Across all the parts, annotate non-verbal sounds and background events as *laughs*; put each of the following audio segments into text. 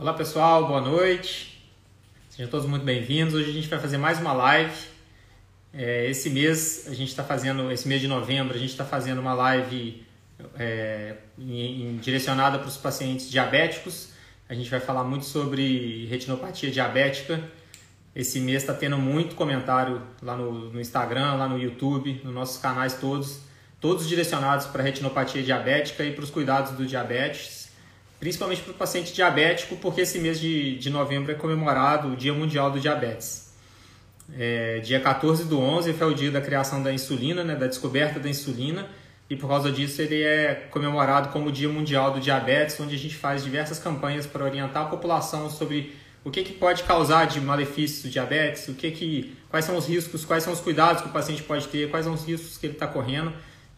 Olá pessoal, boa noite. Sejam todos muito bem-vindos. Hoje a gente vai fazer mais uma live. É, esse mês a gente está fazendo, esse mês de novembro, a gente está fazendo uma live é, em, em, direcionada para os pacientes diabéticos. A gente vai falar muito sobre retinopatia diabética. Esse mês está tendo muito comentário lá no, no Instagram, lá no YouTube, nos nossos canais todos, todos direcionados para retinopatia diabética e para os cuidados do diabetes principalmente para o paciente diabético, porque esse mês de, de novembro é comemorado o Dia Mundial do Diabetes. É, dia 14 do 11 foi o dia da criação da insulina, né, da descoberta da insulina, e por causa disso ele é comemorado como o Dia Mundial do Diabetes, onde a gente faz diversas campanhas para orientar a população sobre o que, que pode causar de malefícios do diabetes, o que que, quais são os riscos, quais são os cuidados que o paciente pode ter, quais são os riscos que ele está correndo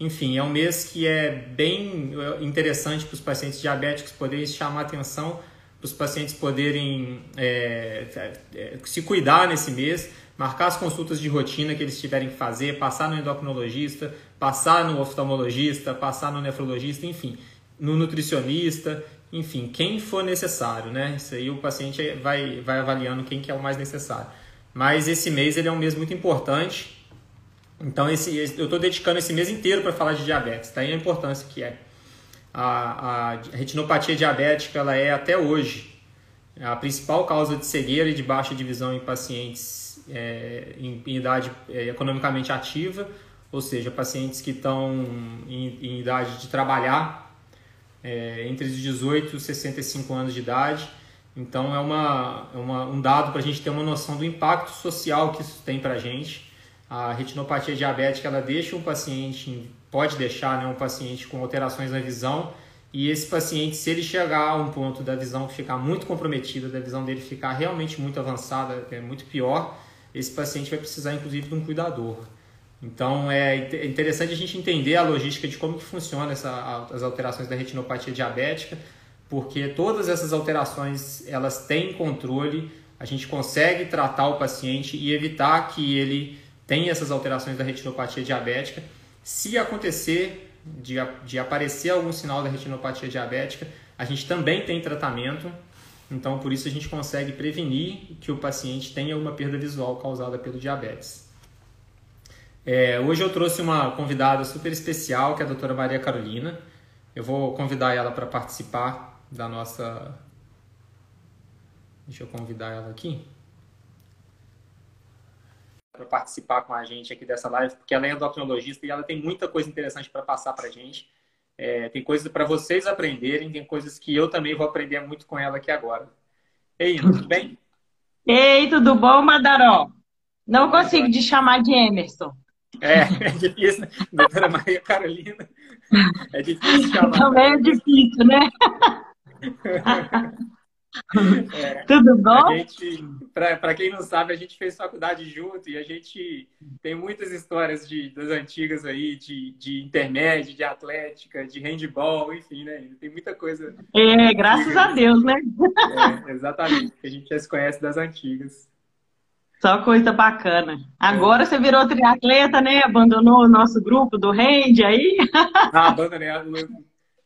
enfim, é um mês que é bem eh, interessante para os pacientes diabéticos poderem chamar atenção, para os pacientes poderem é, é, se cuidar nesse mês, marcar as consultas de rotina que eles tiverem que fazer, passar no endocrinologista, passar no oftalmologista, passar no nefrologista, enfim, no nutricionista, enfim, quem for necessário, né? Isso aí o paciente vai, vai avaliando quem que é o mais necessário. Mas esse mês ele é um mês muito importante então, esse, eu estou dedicando esse mês inteiro para falar de diabetes. Daí tá? a importância que é. A, a retinopatia diabética ela é, até hoje, a principal causa de cegueira e de baixa de visão em pacientes é, em, em, idade é, economicamente ativa, ou seja, pacientes que estão em, em idade de trabalhar é, entre os 18 e os 65 anos de idade. Então, é, uma, é uma um dado para a gente ter uma noção do impacto social que isso tem para a gente a retinopatia diabética ela deixa um paciente, pode deixar né, um paciente com alterações na visão, e esse paciente, se ele chegar a um ponto da visão ficar muito comprometida, da visão dele ficar realmente muito avançada, é muito pior, esse paciente vai precisar inclusive de um cuidador. Então é interessante a gente entender a logística de como que funciona essa, as alterações da retinopatia diabética, porque todas essas alterações elas têm controle, a gente consegue tratar o paciente e evitar que ele tem essas alterações da retinopatia diabética. Se acontecer de, de aparecer algum sinal da retinopatia diabética, a gente também tem tratamento. Então, por isso a gente consegue prevenir que o paciente tenha uma perda visual causada pelo diabetes. É, hoje eu trouxe uma convidada super especial, que é a doutora Maria Carolina. Eu vou convidar ela para participar da nossa. Deixa eu convidar ela aqui para participar com a gente aqui dessa live, porque ela é endocrinologista e ela tem muita coisa interessante para passar para a gente. É, tem coisas para vocês aprenderem, tem coisas que eu também vou aprender muito com ela aqui agora. Ei, tudo bem? Ei, tudo bom, Madaró? Não consigo te chamar de Emerson. É, é difícil, doutora Maria Carolina. É difícil *laughs* chamar. Também é difícil, né? *laughs* É, Tudo bom? Para quem não sabe, a gente fez faculdade junto e a gente tem muitas histórias de, das antigas aí, de, de intermédio, de atlética, de handball, enfim, né? Tem muita coisa. É, graças a Deus, né? É, exatamente, a gente já se conhece das antigas. Só coisa bacana. Agora é. você virou triatleta, né? Abandonou o nosso grupo do hand aí? Ah, abandonei.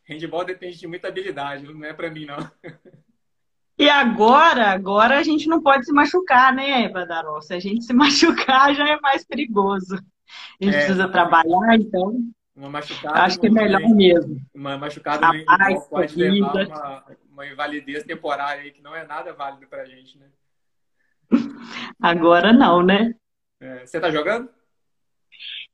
Handball depende de muita habilidade, não é para mim, não. E agora, agora a gente não pode se machucar, né, Badaró? Se a gente se *laughs* machucar, já é mais perigoso. A gente é, precisa trabalhar, então. Uma machucada. Acho que é melhor mesmo. Uma machucada Rapaz, pode levar uma, uma invalidez temporária aí, que não é nada válido pra gente, né? *laughs* Agora não, né? É, você tá jogando?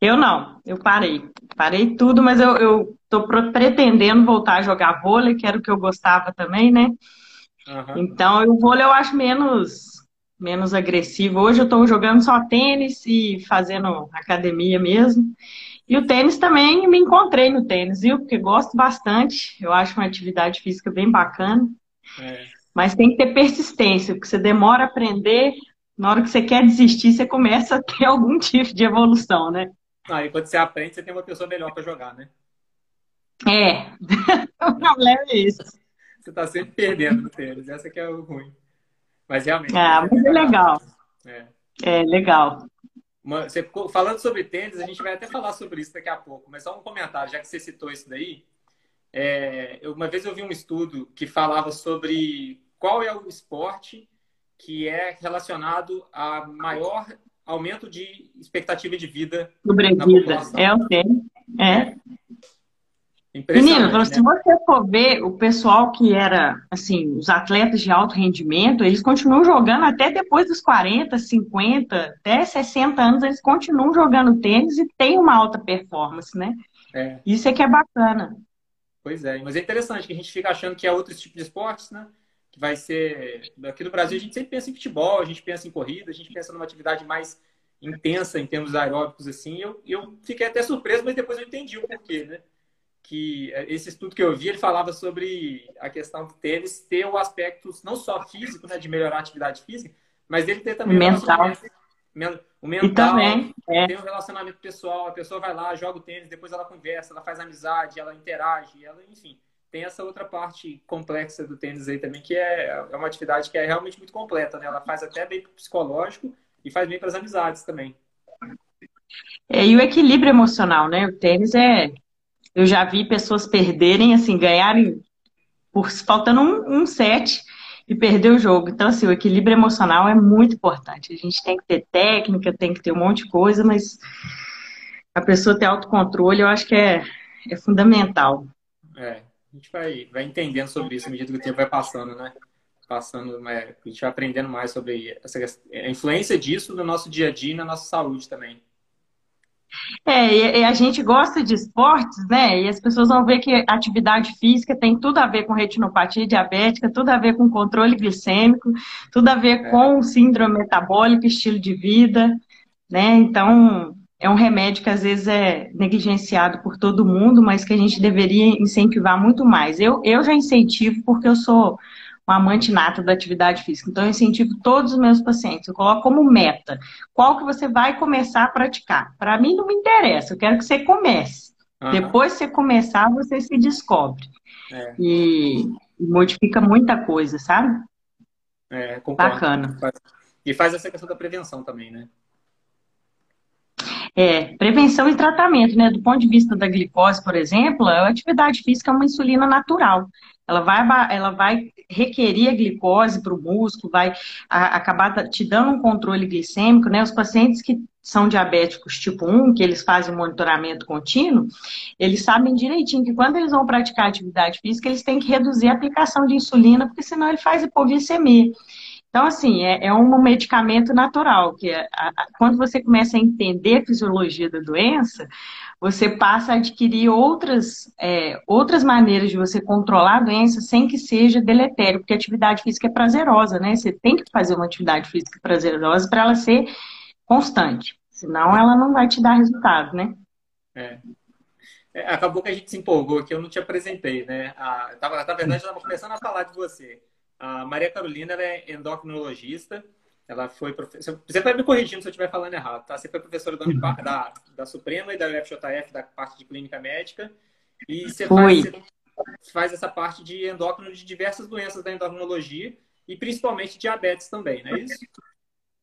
Eu não, eu parei. Parei tudo, mas eu, eu tô pretendendo voltar a jogar vôlei, que era o que eu gostava também, né? Uhum. Então, o vôlei eu acho menos, menos agressivo. Hoje eu estou jogando só tênis e fazendo academia mesmo. E o tênis também me encontrei no tênis, viu? Porque gosto bastante. Eu acho uma atividade física bem bacana. É. Mas tem que ter persistência, porque você demora a aprender. Na hora que você quer desistir, você começa a ter *laughs* algum tipo de evolução, né? Ah, e quando você aprende, você tem uma pessoa melhor para jogar, né? É. *laughs* o problema é isso você está sempre perdendo no tênis. Essa que é o ruim. Mas realmente. Ah, mas é legal. É, é legal. Uma, você, falando sobre tênis, a gente vai até falar sobre isso daqui a pouco, mas só um comentário, já que você citou isso daí. É, uma vez eu vi um estudo que falava sobre qual é o esporte que é relacionado a maior aumento de expectativa de vida na população. É o tênis. É. Menino, então, né? se você for ver o pessoal que era, assim, os atletas de alto rendimento, eles continuam jogando até depois dos 40, 50, até 60 anos, eles continuam jogando tênis e tem uma alta performance, né? É. Isso é que é bacana. Pois é, mas é interessante que a gente fica achando que é outro tipo de esportes, né? Que vai ser. Aqui no Brasil a gente sempre pensa em futebol, a gente pensa em corrida, a gente pensa numa atividade mais intensa em termos aeróbicos, assim. Eu, eu fiquei até surpreso, mas depois eu entendi o porquê, né? Que é, esse estudo que eu vi, ele falava sobre a questão do tênis ter o aspecto não só físico, né, de melhorar a atividade física, mas ele ter também mental. o mental, e também, é. tem um relacionamento pessoal, a pessoa vai lá, joga o tênis, depois ela conversa, ela faz amizade, ela interage, ela, enfim, tem essa outra parte complexa do tênis aí também, que é, é uma atividade que é realmente muito completa, né? Ela faz até bem pro psicológico e faz bem para as amizades também. É, e o equilíbrio emocional, né? O tênis é eu já vi pessoas perderem, assim, ganharem por faltando um, um set e perder o jogo. Então, assim, o equilíbrio emocional é muito importante. A gente tem que ter técnica, tem que ter um monte de coisa, mas a pessoa ter autocontrole, eu acho que é, é fundamental. É, a gente vai, vai entendendo sobre isso à medida que o tempo vai passando, né? Passando, é, a gente vai aprendendo mais sobre essa, a influência disso no nosso dia a dia e na nossa saúde também. É, e a gente gosta de esportes, né? E as pessoas vão ver que atividade física tem tudo a ver com retinopatia diabética, tudo a ver com controle glicêmico, tudo a ver é. com síndrome metabólica, estilo de vida, né? Então, é um remédio que às vezes é negligenciado por todo mundo, mas que a gente deveria incentivar muito mais. Eu, eu já incentivo porque eu sou uma amante nata da atividade física. Então, eu incentivo todos os meus pacientes. Eu coloco como meta. Qual que você vai começar a praticar? Para mim, não me interessa. Eu quero que você comece. Uhum. Depois que você começar, você se descobre. É. E, modifica muita coisa, sabe? É, concordo. Bacana. E faz essa questão da prevenção também, né? É, prevenção e tratamento, né? Do ponto de vista da glicose, por exemplo, a atividade física é uma insulina natural. Ela vai, ela vai requerir a glicose para o músculo, vai acabar te dando um controle glicêmico, né? Os pacientes que são diabéticos tipo 1, que eles fazem monitoramento contínuo, eles sabem direitinho que quando eles vão praticar atividade física, eles têm que reduzir a aplicação de insulina, porque senão ele faz hipoglicemia. Então, assim, é, é um medicamento natural, que é, a, a, quando você começa a entender a fisiologia da doença, você passa a adquirir outras, é, outras maneiras de você controlar a doença sem que seja deletério, porque atividade física é prazerosa, né? Você tem que fazer uma atividade física prazerosa para ela ser constante, senão ela não vai te dar resultado, né? É. É, acabou que a gente se empolgou, que eu não te apresentei, né? Tava, na verdade, eu estava começando a falar de você. A Maria Carolina é endocrinologista. Ela foi professora. Você vai me corrigindo se eu estiver falando errado, tá? Você foi professora da, da, da Suprema e da UFJF, da parte de clínica médica. E você faz, você faz, essa parte de endócrino de diversas doenças da endocrinologia e principalmente diabetes também, não é isso?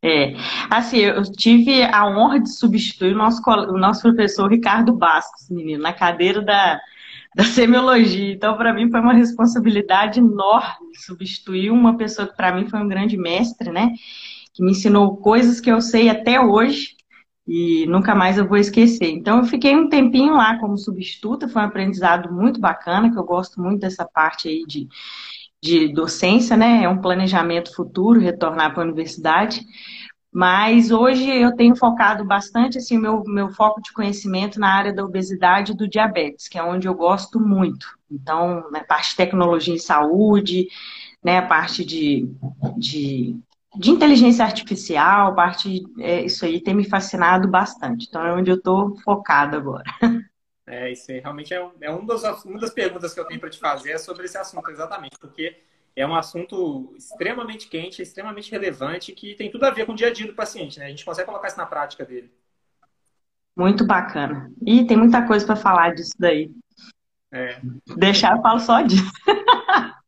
É, assim, eu tive a honra de substituir o nosso, o nosso professor Ricardo Bastos, menino, na cadeira da, da semiologia. Então, para mim, foi uma responsabilidade enorme substituir uma pessoa que, para mim, foi um grande mestre, né? Que me ensinou coisas que eu sei até hoje e nunca mais eu vou esquecer. Então, eu fiquei um tempinho lá como substituta, foi um aprendizado muito bacana, que eu gosto muito dessa parte aí de, de docência, né? É um planejamento futuro, retornar para a universidade. Mas hoje eu tenho focado bastante, assim, meu, meu foco de conhecimento na área da obesidade e do diabetes, que é onde eu gosto muito. Então, na né, parte de tecnologia em saúde, né, a parte de, de, de inteligência artificial, parte, é, isso aí tem me fascinado bastante. Então, é onde eu estou focada agora. *laughs* É, isso aí realmente é, um, é um dos, uma das perguntas que eu tenho para te fazer é sobre esse assunto, exatamente, porque é um assunto extremamente quente, extremamente relevante, que tem tudo a ver com o dia a dia do paciente, né? A gente consegue colocar isso na prática dele. Muito bacana. E tem muita coisa para falar disso daí. É. Deixar, eu falo só disso. *laughs*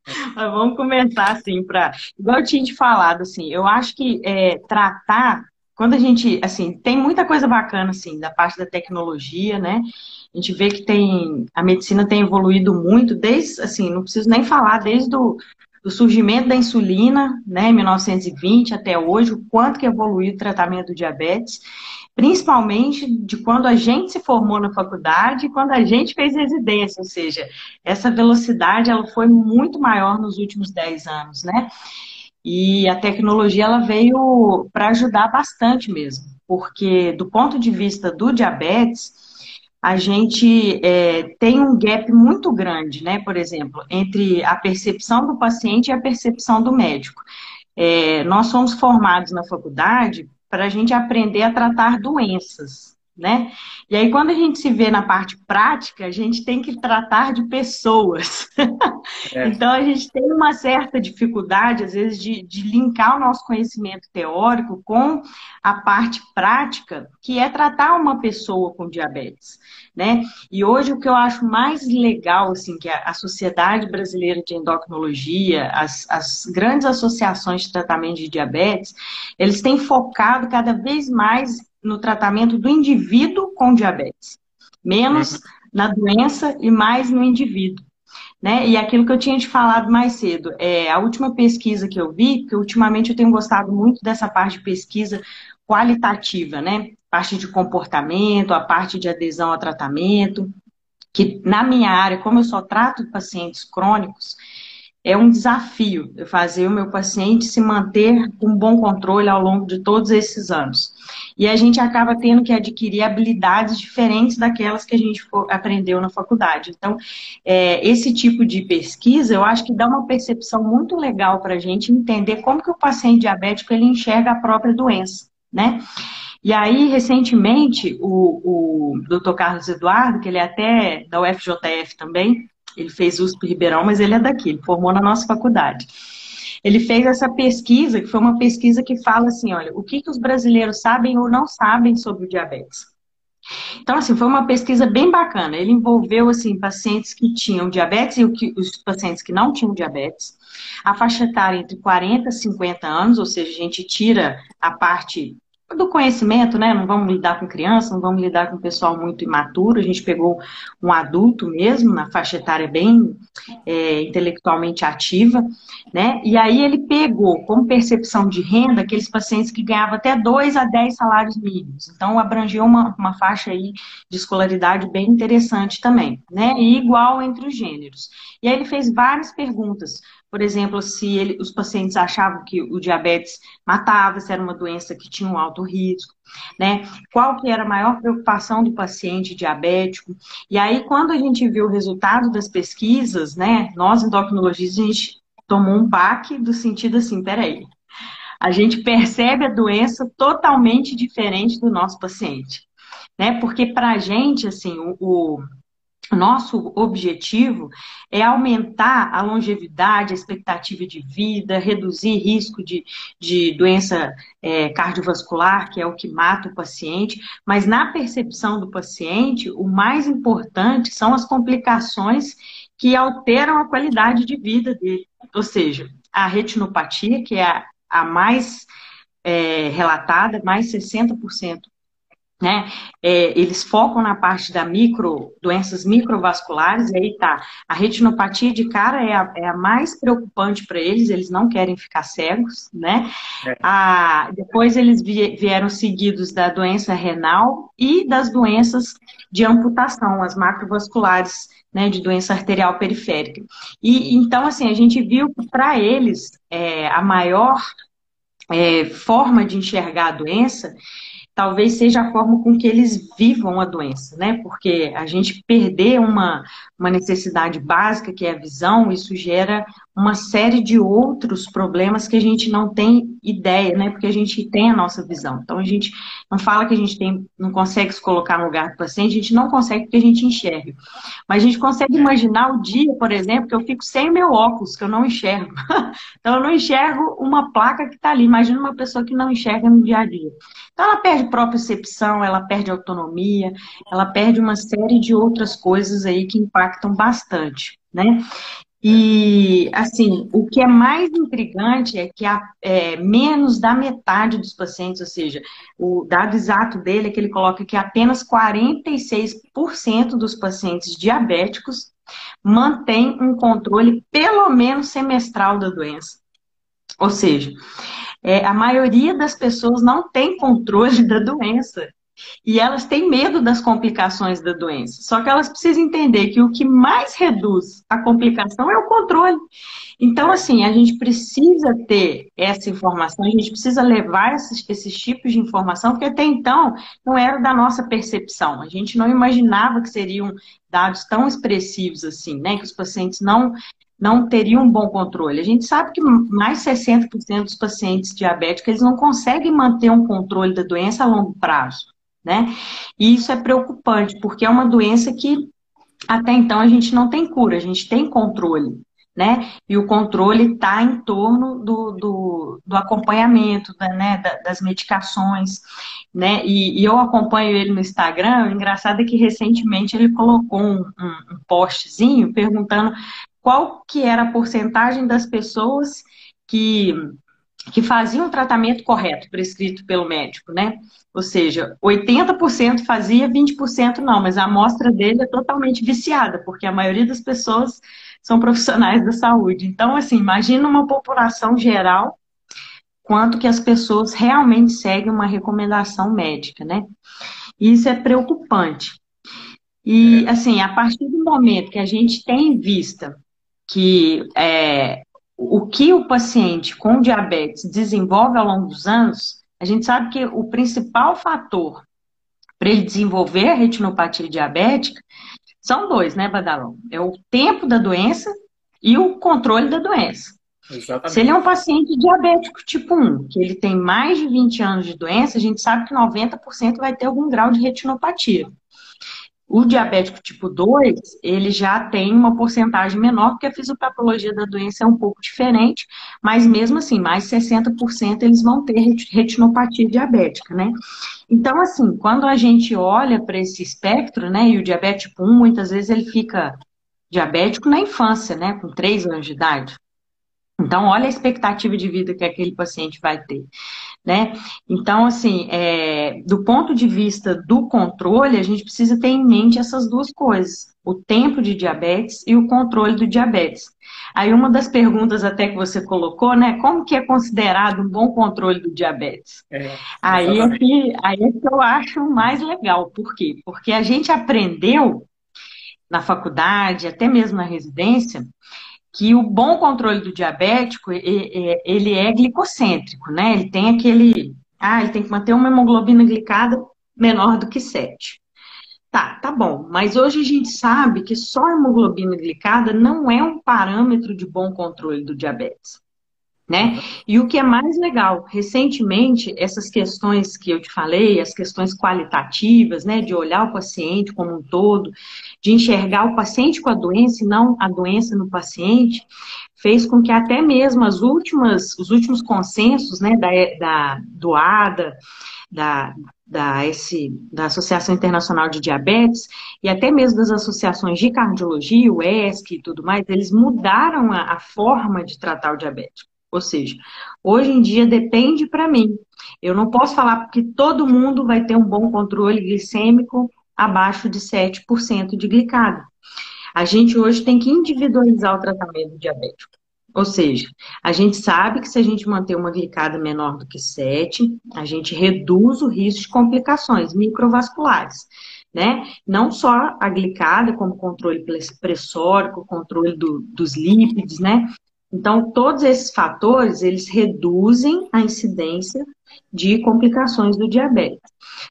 Mas vamos começar assim para, igual eu tinha te falado, assim, eu acho que é, tratar quando a gente, assim, tem muita coisa bacana, assim, da parte da tecnologia, né? A gente vê que tem, a medicina tem evoluído muito, desde, assim, não preciso nem falar, desde o do surgimento da insulina, né, em 1920 até hoje, o quanto que evoluiu o tratamento do diabetes, principalmente de quando a gente se formou na faculdade e quando a gente fez residência, ou seja, essa velocidade ela foi muito maior nos últimos 10 anos, né? E a tecnologia ela veio para ajudar bastante mesmo, porque do ponto de vista do diabetes, a gente é, tem um gap muito grande, né? Por exemplo, entre a percepção do paciente e a percepção do médico. É, nós somos formados na faculdade para a gente aprender a tratar doenças né? E aí, quando a gente se vê na parte prática, a gente tem que tratar de pessoas. É. *laughs* então, a gente tem uma certa dificuldade, às vezes, de, de linkar o nosso conhecimento teórico com a parte prática, que é tratar uma pessoa com diabetes. Né? E hoje o que eu acho mais legal, assim, que a, a Sociedade Brasileira de Endocrinologia, as, as grandes associações de tratamento de diabetes, eles têm focado cada vez mais no tratamento do indivíduo com diabetes, menos uhum. na doença e mais no indivíduo. Né? E aquilo que eu tinha te falado mais cedo, é a última pesquisa que eu vi, que ultimamente eu tenho gostado muito dessa parte de pesquisa qualitativa, né? Parte de comportamento, a parte de adesão ao tratamento, que na minha área, como eu só trato pacientes crônicos, é um desafio eu fazer o meu paciente se manter com bom controle ao longo de todos esses anos. E a gente acaba tendo que adquirir habilidades diferentes daquelas que a gente aprendeu na faculdade. Então, é, esse tipo de pesquisa, eu acho que dá uma percepção muito legal para a gente entender como que o paciente diabético ele enxerga a própria doença, né? E aí, recentemente, o, o Dr. Carlos Eduardo, que ele é até da UFJF também, ele fez USP Ribeirão, mas ele é daqui, ele formou na nossa faculdade. Ele fez essa pesquisa, que foi uma pesquisa que fala assim, olha, o que, que os brasileiros sabem ou não sabem sobre o diabetes. Então, assim, foi uma pesquisa bem bacana. Ele envolveu, assim, pacientes que tinham diabetes e os pacientes que não tinham diabetes. A faixa etária entre 40 e 50 anos, ou seja, a gente tira a parte do conhecimento, né? Não vamos lidar com criança, não vamos lidar com pessoal muito imaturo. A gente pegou um adulto mesmo, na faixa etária bem é, intelectualmente ativa, né? E aí ele pegou como percepção de renda aqueles pacientes que ganhavam até 2 a 10 salários mínimos. Então abrangeu uma, uma faixa aí de escolaridade bem interessante também, né? E igual entre os gêneros. E aí ele fez várias perguntas por exemplo, se ele, os pacientes achavam que o diabetes matava, se era uma doença que tinha um alto risco, né? Qual que era a maior preocupação do paciente diabético? E aí, quando a gente viu o resultado das pesquisas, né? Nós, endocrinologistas, a gente tomou um baque do sentido assim, peraí, a gente percebe a doença totalmente diferente do nosso paciente, né? Porque para a gente, assim, o, o nosso objetivo é aumentar a longevidade, a expectativa de vida, reduzir risco de, de doença é, cardiovascular, que é o que mata o paciente, mas na percepção do paciente, o mais importante são as complicações que alteram a qualidade de vida dele. Ou seja, a retinopatia, que é a, a mais é, relatada, mais 60% né? É, eles focam na parte da micro, doenças microvasculares, e aí tá. A retinopatia de cara é a, é a mais preocupante para eles, eles não querem ficar cegos, né? É. A, depois eles vieram seguidos da doença renal e das doenças de amputação, as macrovasculares, né, de doença arterial periférica. E então, assim, a gente viu que para eles é, a maior é, forma de enxergar a doença talvez seja a forma com que eles vivam a doença, né? Porque a gente perder uma, uma necessidade básica, que é a visão, isso gera uma série de outros problemas que a gente não tem ideia, né? Porque a gente tem a nossa visão. Então a gente não fala que a gente tem, não consegue se colocar no lugar do paciente, a gente não consegue porque a gente enxerga. Mas a gente consegue imaginar o dia, por exemplo, que eu fico sem meu óculos, que eu não enxergo. *laughs* então eu não enxergo uma placa que está ali. Imagina uma pessoa que não enxerga no dia a dia. Então ela perde propriocepção, ela perde autonomia, ela perde uma série de outras coisas aí que impactam bastante, né? E, assim, o que é mais intrigante é que há é, menos da metade dos pacientes, ou seja, o dado exato dele é que ele coloca que apenas 46% dos pacientes diabéticos mantém um controle pelo menos semestral da doença. Ou seja, é, a maioria das pessoas não tem controle *laughs* da doença. E elas têm medo das complicações da doença. Só que elas precisam entender que o que mais reduz a complicação é o controle. Então, assim, a gente precisa ter essa informação, a gente precisa levar esses, esses tipos de informação, porque até então não era da nossa percepção. A gente não imaginava que seriam dados tão expressivos assim, né? Que os pacientes não não teriam um bom controle. A gente sabe que mais de 60% dos pacientes diabéticos eles não conseguem manter um controle da doença a longo prazo né? E isso é preocupante, porque é uma doença que até então a gente não tem cura, a gente tem controle, né? E o controle está em torno do, do, do acompanhamento, da, né, das medicações, né? E, e, eu acompanho ele no Instagram, o engraçado é que recentemente ele colocou um, um, um postzinho perguntando qual que era a porcentagem das pessoas que que faziam o tratamento correto prescrito pelo médico, né? Ou seja, 80% fazia, 20% não, mas a amostra dele é totalmente viciada, porque a maioria das pessoas são profissionais da saúde. Então, assim, imagina uma população geral, quanto que as pessoas realmente seguem uma recomendação médica, né? Isso é preocupante. E, assim, a partir do momento que a gente tem em vista que é, o que o paciente com diabetes desenvolve ao longo dos anos, a gente sabe que o principal fator para ele desenvolver a retinopatia diabética são dois, né, Badalão? É o tempo da doença e o controle da doença. Exatamente. Se ele é um paciente diabético tipo 1, que ele tem mais de 20 anos de doença, a gente sabe que 90% vai ter algum grau de retinopatia. O diabético tipo 2, ele já tem uma porcentagem menor, porque a fisiopatologia da doença é um pouco diferente, mas mesmo assim, mais de 60% eles vão ter retinopatia diabética, né? Então, assim, quando a gente olha para esse espectro, né, e o diabetes tipo 1, muitas vezes ele fica diabético na infância, né, com 3 anos de idade. Então, olha a expectativa de vida que aquele paciente vai ter né? Então, assim, é, do ponto de vista do controle, a gente precisa ter em mente essas duas coisas: o tempo de diabetes e o controle do diabetes. Aí, uma das perguntas até que você colocou, né? Como que é considerado um bom controle do diabetes? É, aí, é que, aí é que eu acho mais legal. Por quê? Porque a gente aprendeu na faculdade, até mesmo na residência, que o bom controle do diabético, ele é glicocêntrico, né? Ele tem aquele, ah, ele tem que manter uma hemoglobina glicada menor do que 7. Tá, tá bom, mas hoje a gente sabe que só a hemoglobina glicada não é um parâmetro de bom controle do diabetes né? E o que é mais legal, recentemente, essas questões que eu te falei, as questões qualitativas, né, de olhar o paciente como um todo, de enxergar o paciente com a doença e não a doença no paciente, fez com que até mesmo as últimas, os últimos consensos, né, da, da do ADA, da, da, da Associação Internacional de Diabetes e até mesmo das associações de cardiologia, o ESC e tudo mais, eles mudaram a, a forma de tratar o diabetes. Ou seja, hoje em dia depende para mim. Eu não posso falar que todo mundo vai ter um bom controle glicêmico abaixo de 7% de glicada. A gente hoje tem que individualizar o tratamento diabético. Ou seja, a gente sabe que se a gente manter uma glicada menor do que 7, a gente reduz o risco de complicações microvasculares. Né? Não só a glicada, como controle pressórico, controle do, dos lípides, né? Então, todos esses fatores, eles reduzem a incidência de complicações do diabetes.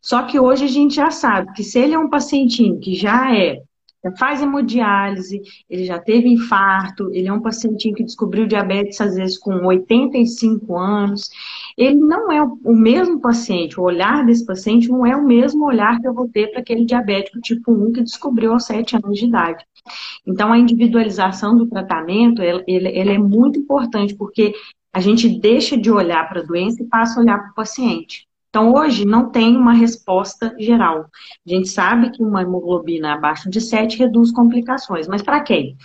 Só que hoje a gente já sabe que se ele é um pacientinho que já é já faz hemodiálise, ele já teve infarto, ele é um pacientinho que descobriu diabetes às vezes com 85 anos. Ele não é o mesmo paciente, o olhar desse paciente não é o mesmo olhar que eu vou ter para aquele diabético tipo 1 que descobriu aos 7 anos de idade. Então, a individualização do tratamento, ele, ele é muito importante, porque a gente deixa de olhar para a doença e passa a olhar para o paciente. Então, hoje não tem uma resposta geral. A gente sabe que uma hemoglobina abaixo de 7 reduz complicações, mas para quem?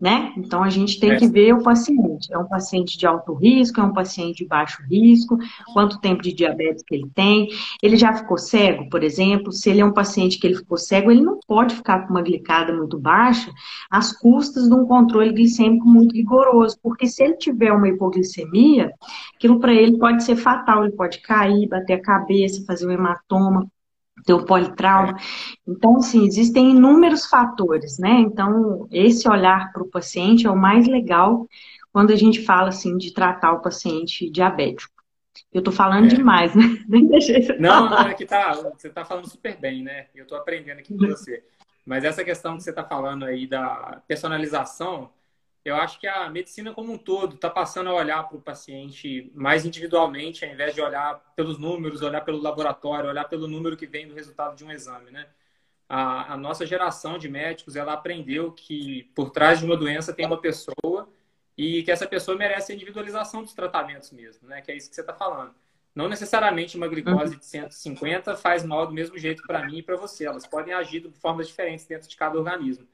Né? Então a gente tem que ver o paciente. É um paciente de alto risco, é um paciente de baixo risco, quanto tempo de diabetes que ele tem. Ele já ficou cego, por exemplo. Se ele é um paciente que ele ficou cego, ele não pode ficar com uma glicada muito baixa às custas de um controle glicêmico muito rigoroso, porque se ele tiver uma hipoglicemia, aquilo para ele pode ser fatal, ele pode cair, bater a cabeça, fazer um hematoma ter o politrauma. Então, assim, existem inúmeros fatores, né? Então, esse olhar para o paciente é o mais legal quando a gente fala, assim, de tratar o paciente diabético. Eu tô falando é. demais, né? Nem deixei você Não, falar. não, é que tá, você tá falando super bem, né? Eu tô aprendendo aqui com você. Mas essa questão que você tá falando aí da personalização, eu acho que a medicina como um todo está passando a olhar para o paciente mais individualmente, ao invés de olhar pelos números, olhar pelo laboratório, olhar pelo número que vem do resultado de um exame, né? A, a nossa geração de médicos, ela aprendeu que por trás de uma doença tem uma pessoa e que essa pessoa merece a individualização dos tratamentos mesmo, né? Que é isso que você está falando. Não necessariamente uma glicose de 150 faz mal do mesmo jeito para mim e para você. Elas podem agir de formas diferentes dentro de cada organismo.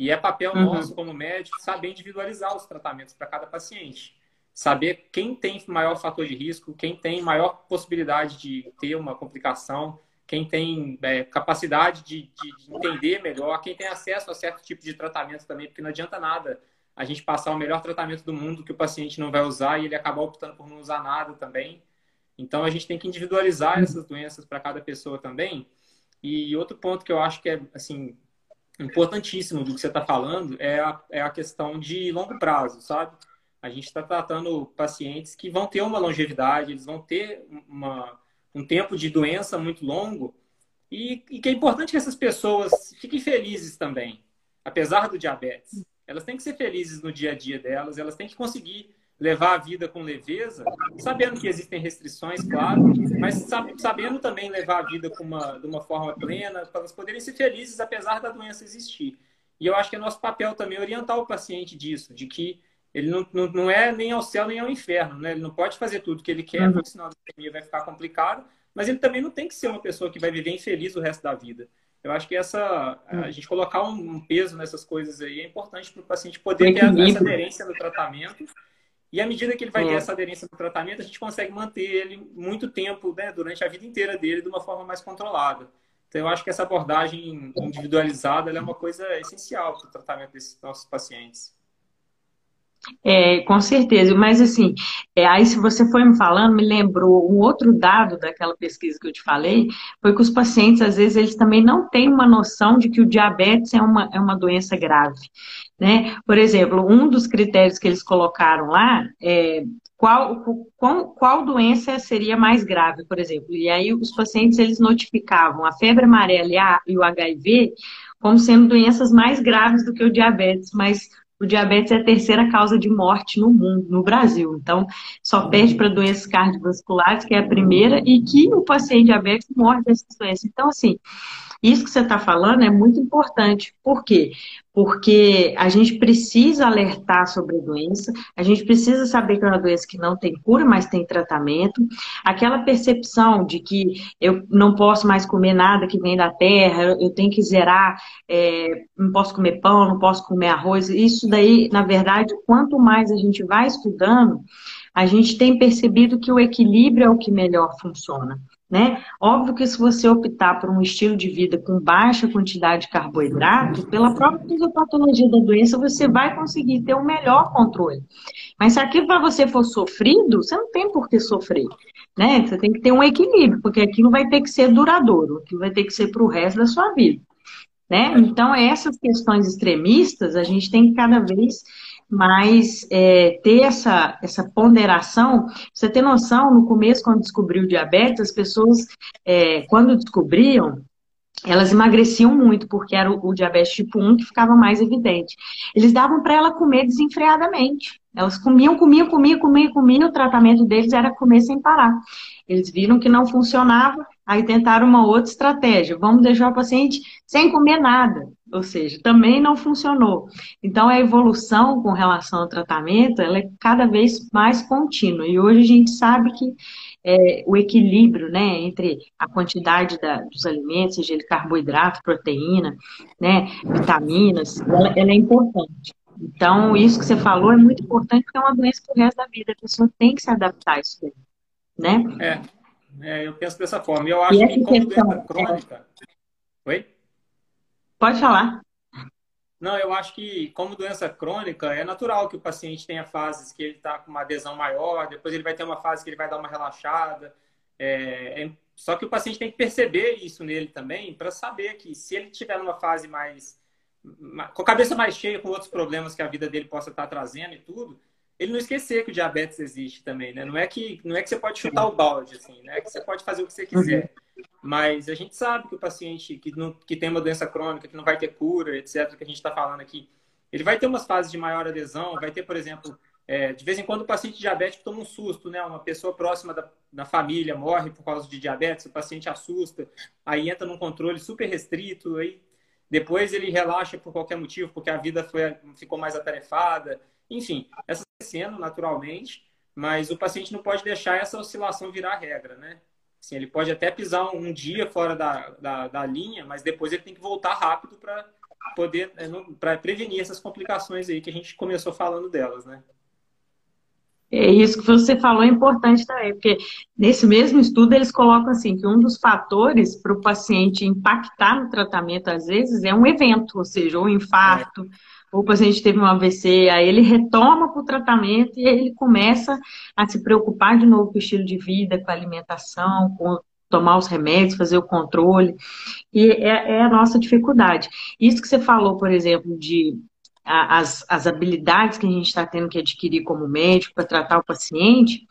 E é papel uhum. nosso, como médico, saber individualizar os tratamentos para cada paciente. Saber quem tem maior fator de risco, quem tem maior possibilidade de ter uma complicação, quem tem é, capacidade de, de, de, entender melhor, quem tem acesso a certo tipo de tratamento também, porque não adianta nada a gente passar o melhor tratamento do mundo que o paciente não vai usar e ele acabar optando por não usar nada também. Então a gente tem que individualizar uhum. essas doenças para cada pessoa também. E outro ponto que eu acho que é assim importantíssimo do que você está falando é a, é a questão de longo prazo, sabe? A gente está tratando pacientes que vão ter uma longevidade, eles vão ter uma, um tempo de doença muito longo e, e que é importante que essas pessoas fiquem felizes também, apesar do diabetes. Elas têm que ser felizes no dia a dia delas, elas têm que conseguir levar a vida com leveza, sabendo que existem restrições, claro, mas sabendo também levar a vida com uma, de uma forma plena, para elas poderem ser felizes apesar da doença existir. E eu acho que é nosso papel também orientar o paciente disso, de que ele não, não, não é nem ao céu nem ao inferno, né? Ele não pode fazer tudo que ele quer, uhum. porque senão a pandemia vai ficar complicado, mas ele também não tem que ser uma pessoa que vai viver infeliz o resto da vida. Eu acho que essa a uhum. gente colocar um, peso nessas coisas aí é importante para o paciente poder ter essa aderência no tratamento e à medida que ele vai ter essa aderência no tratamento, a gente consegue manter ele muito tempo, né, durante a vida inteira dele, de uma forma mais controlada. Então, eu acho que essa abordagem individualizada é uma coisa essencial para o tratamento desses nossos pacientes. É, com certeza, mas assim, é, aí se você foi me falando, me lembrou um outro dado daquela pesquisa que eu te falei, foi que os pacientes, às vezes, eles também não têm uma noção de que o diabetes é uma, é uma doença grave. Né? Por exemplo, um dos critérios que eles colocaram lá é qual, qual, qual doença seria mais grave, por exemplo. E aí os pacientes eles notificavam a febre amarela e o HIV como sendo doenças mais graves do que o diabetes, mas o diabetes é a terceira causa de morte no mundo, no Brasil. Então, só perde para doenças cardiovasculares, que é a primeira, e que o paciente diabético morre dessas doenças. Então, assim, isso que você está falando é muito importante. Por quê? Porque a gente precisa alertar sobre a doença, a gente precisa saber que é uma doença que não tem cura, mas tem tratamento. Aquela percepção de que eu não posso mais comer nada que vem da terra, eu tenho que zerar, é, não posso comer pão, não posso comer arroz. Isso daí, na verdade, quanto mais a gente vai estudando, a gente tem percebido que o equilíbrio é o que melhor funciona. Né? Óbvio que se você optar por um estilo de vida com baixa quantidade de carboidrato, pela própria fisiopatologia da doença, você vai conseguir ter um melhor controle. Mas se aquilo para você for sofrido, você não tem por que sofrer. Né? Você tem que ter um equilíbrio, porque aquilo vai ter que ser duradouro, aquilo vai ter que ser para o resto da sua vida. Né? Então, essas questões extremistas, a gente tem que cada vez mas é, ter essa, essa ponderação, você ter noção, no começo, quando descobriu o diabetes, as pessoas, é, quando descobriam, elas emagreciam muito, porque era o, o, diabetes tipo 1 que ficava mais evidente. Eles davam para ela comer desenfreadamente. Elas comiam, comiam, comiam, comiam, comiam, o tratamento deles era comer sem parar. Eles viram que não funcionava, aí tentaram uma outra estratégia. Vamos deixar o paciente sem comer nada. Ou seja, também não funcionou. Então, a evolução com relação ao tratamento, ela é cada vez mais contínua. E hoje a gente sabe que é, o equilíbrio né, entre a quantidade da, dos alimentos, seja ele carboidrato, proteína, né, vitaminas, ela, ela é importante. Então, isso que você falou é muito importante porque é uma doença para o resto da vida. A pessoa tem que se adaptar a isso, né? É, é eu penso dessa forma. E eu acho e que como doença é crônica... É... Oi? Pode falar. Não, eu acho que, como doença crônica, é natural que o paciente tenha fases que ele está com uma adesão maior, depois ele vai ter uma fase que ele vai dar uma relaxada. É, é, só que o paciente tem que perceber isso nele também, para saber que se ele tiver numa fase mais. com a cabeça mais cheia, com outros problemas que a vida dele possa estar tá trazendo e tudo, ele não esquecer que o diabetes existe também, né? Não é que, não é que você pode chutar o balde, assim, né? É que você pode fazer o que você quiser. Uhum. Mas a gente sabe que o paciente que, não, que tem uma doença crônica, que não vai ter cura, etc., que a gente está falando aqui, ele vai ter umas fases de maior adesão, vai ter, por exemplo, é, de vez em quando o paciente diabético toma um susto, né? Uma pessoa próxima da, da família morre por causa de diabetes, o paciente assusta, aí entra num controle super restrito, aí depois ele relaxa por qualquer motivo, porque a vida foi, ficou mais atarefada. Enfim, essa sendo naturalmente, mas o paciente não pode deixar essa oscilação virar regra, né? Assim, ele pode até pisar um dia fora da, da, da linha, mas depois ele tem que voltar rápido para poder é, para prevenir essas complicações aí que a gente começou falando delas, né? É isso que você falou é importante também, porque nesse mesmo estudo eles colocam assim que um dos fatores para o paciente impactar no tratamento às vezes é um evento, ou seja, um infarto, é ou o paciente teve um AVC, aí ele retoma para o tratamento e ele começa a se preocupar de novo com o estilo de vida, com a alimentação, com tomar os remédios, fazer o controle. E é, é a nossa dificuldade. Isso que você falou, por exemplo, de as, as habilidades que a gente está tendo que adquirir como médico para tratar o paciente,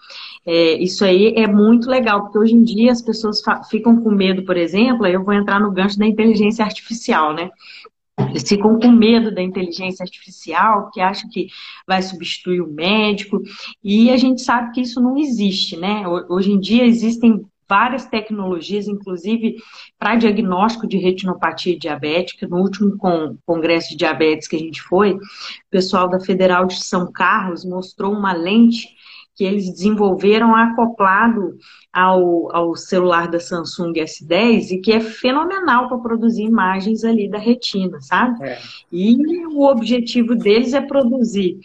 é, isso aí é muito legal, porque hoje em dia as pessoas ficam com medo, por exemplo, eu vou entrar no gancho da inteligência artificial, né? Eles ficam com medo da inteligência artificial, que acham que vai substituir o médico, e a gente sabe que isso não existe, né? Hoje em dia existem várias tecnologias, inclusive para diagnóstico de retinopatia diabética. No último congresso de diabetes que a gente foi, o pessoal da Federal de São Carlos mostrou uma lente que eles desenvolveram acoplado ao, ao celular da Samsung S10 e que é fenomenal para produzir imagens ali da retina, sabe? É. E o objetivo deles é produzir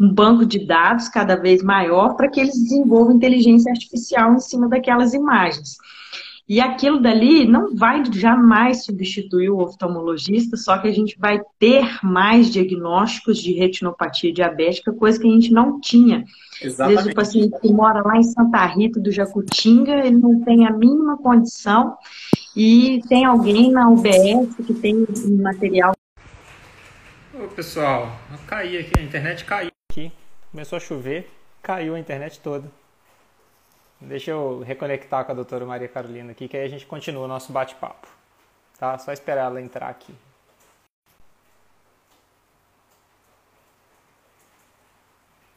um banco de dados cada vez maior para que eles desenvolvam inteligência artificial em cima daquelas imagens. E aquilo dali não vai jamais substituir o oftalmologista, só que a gente vai ter mais diagnósticos de retinopatia diabética, coisa que a gente não tinha. Exatamente. Às vezes o paciente que mora lá em Santa Rita do Jacutinga, ele não tem a mínima condição e tem alguém na UBS que tem material. Ô pessoal, caí aqui, a internet caiu aqui, começou a chover, caiu a internet toda. Deixa eu reconectar com a doutora Maria Carolina aqui, que aí a gente continua o nosso bate-papo. Tá? Só esperar ela entrar aqui.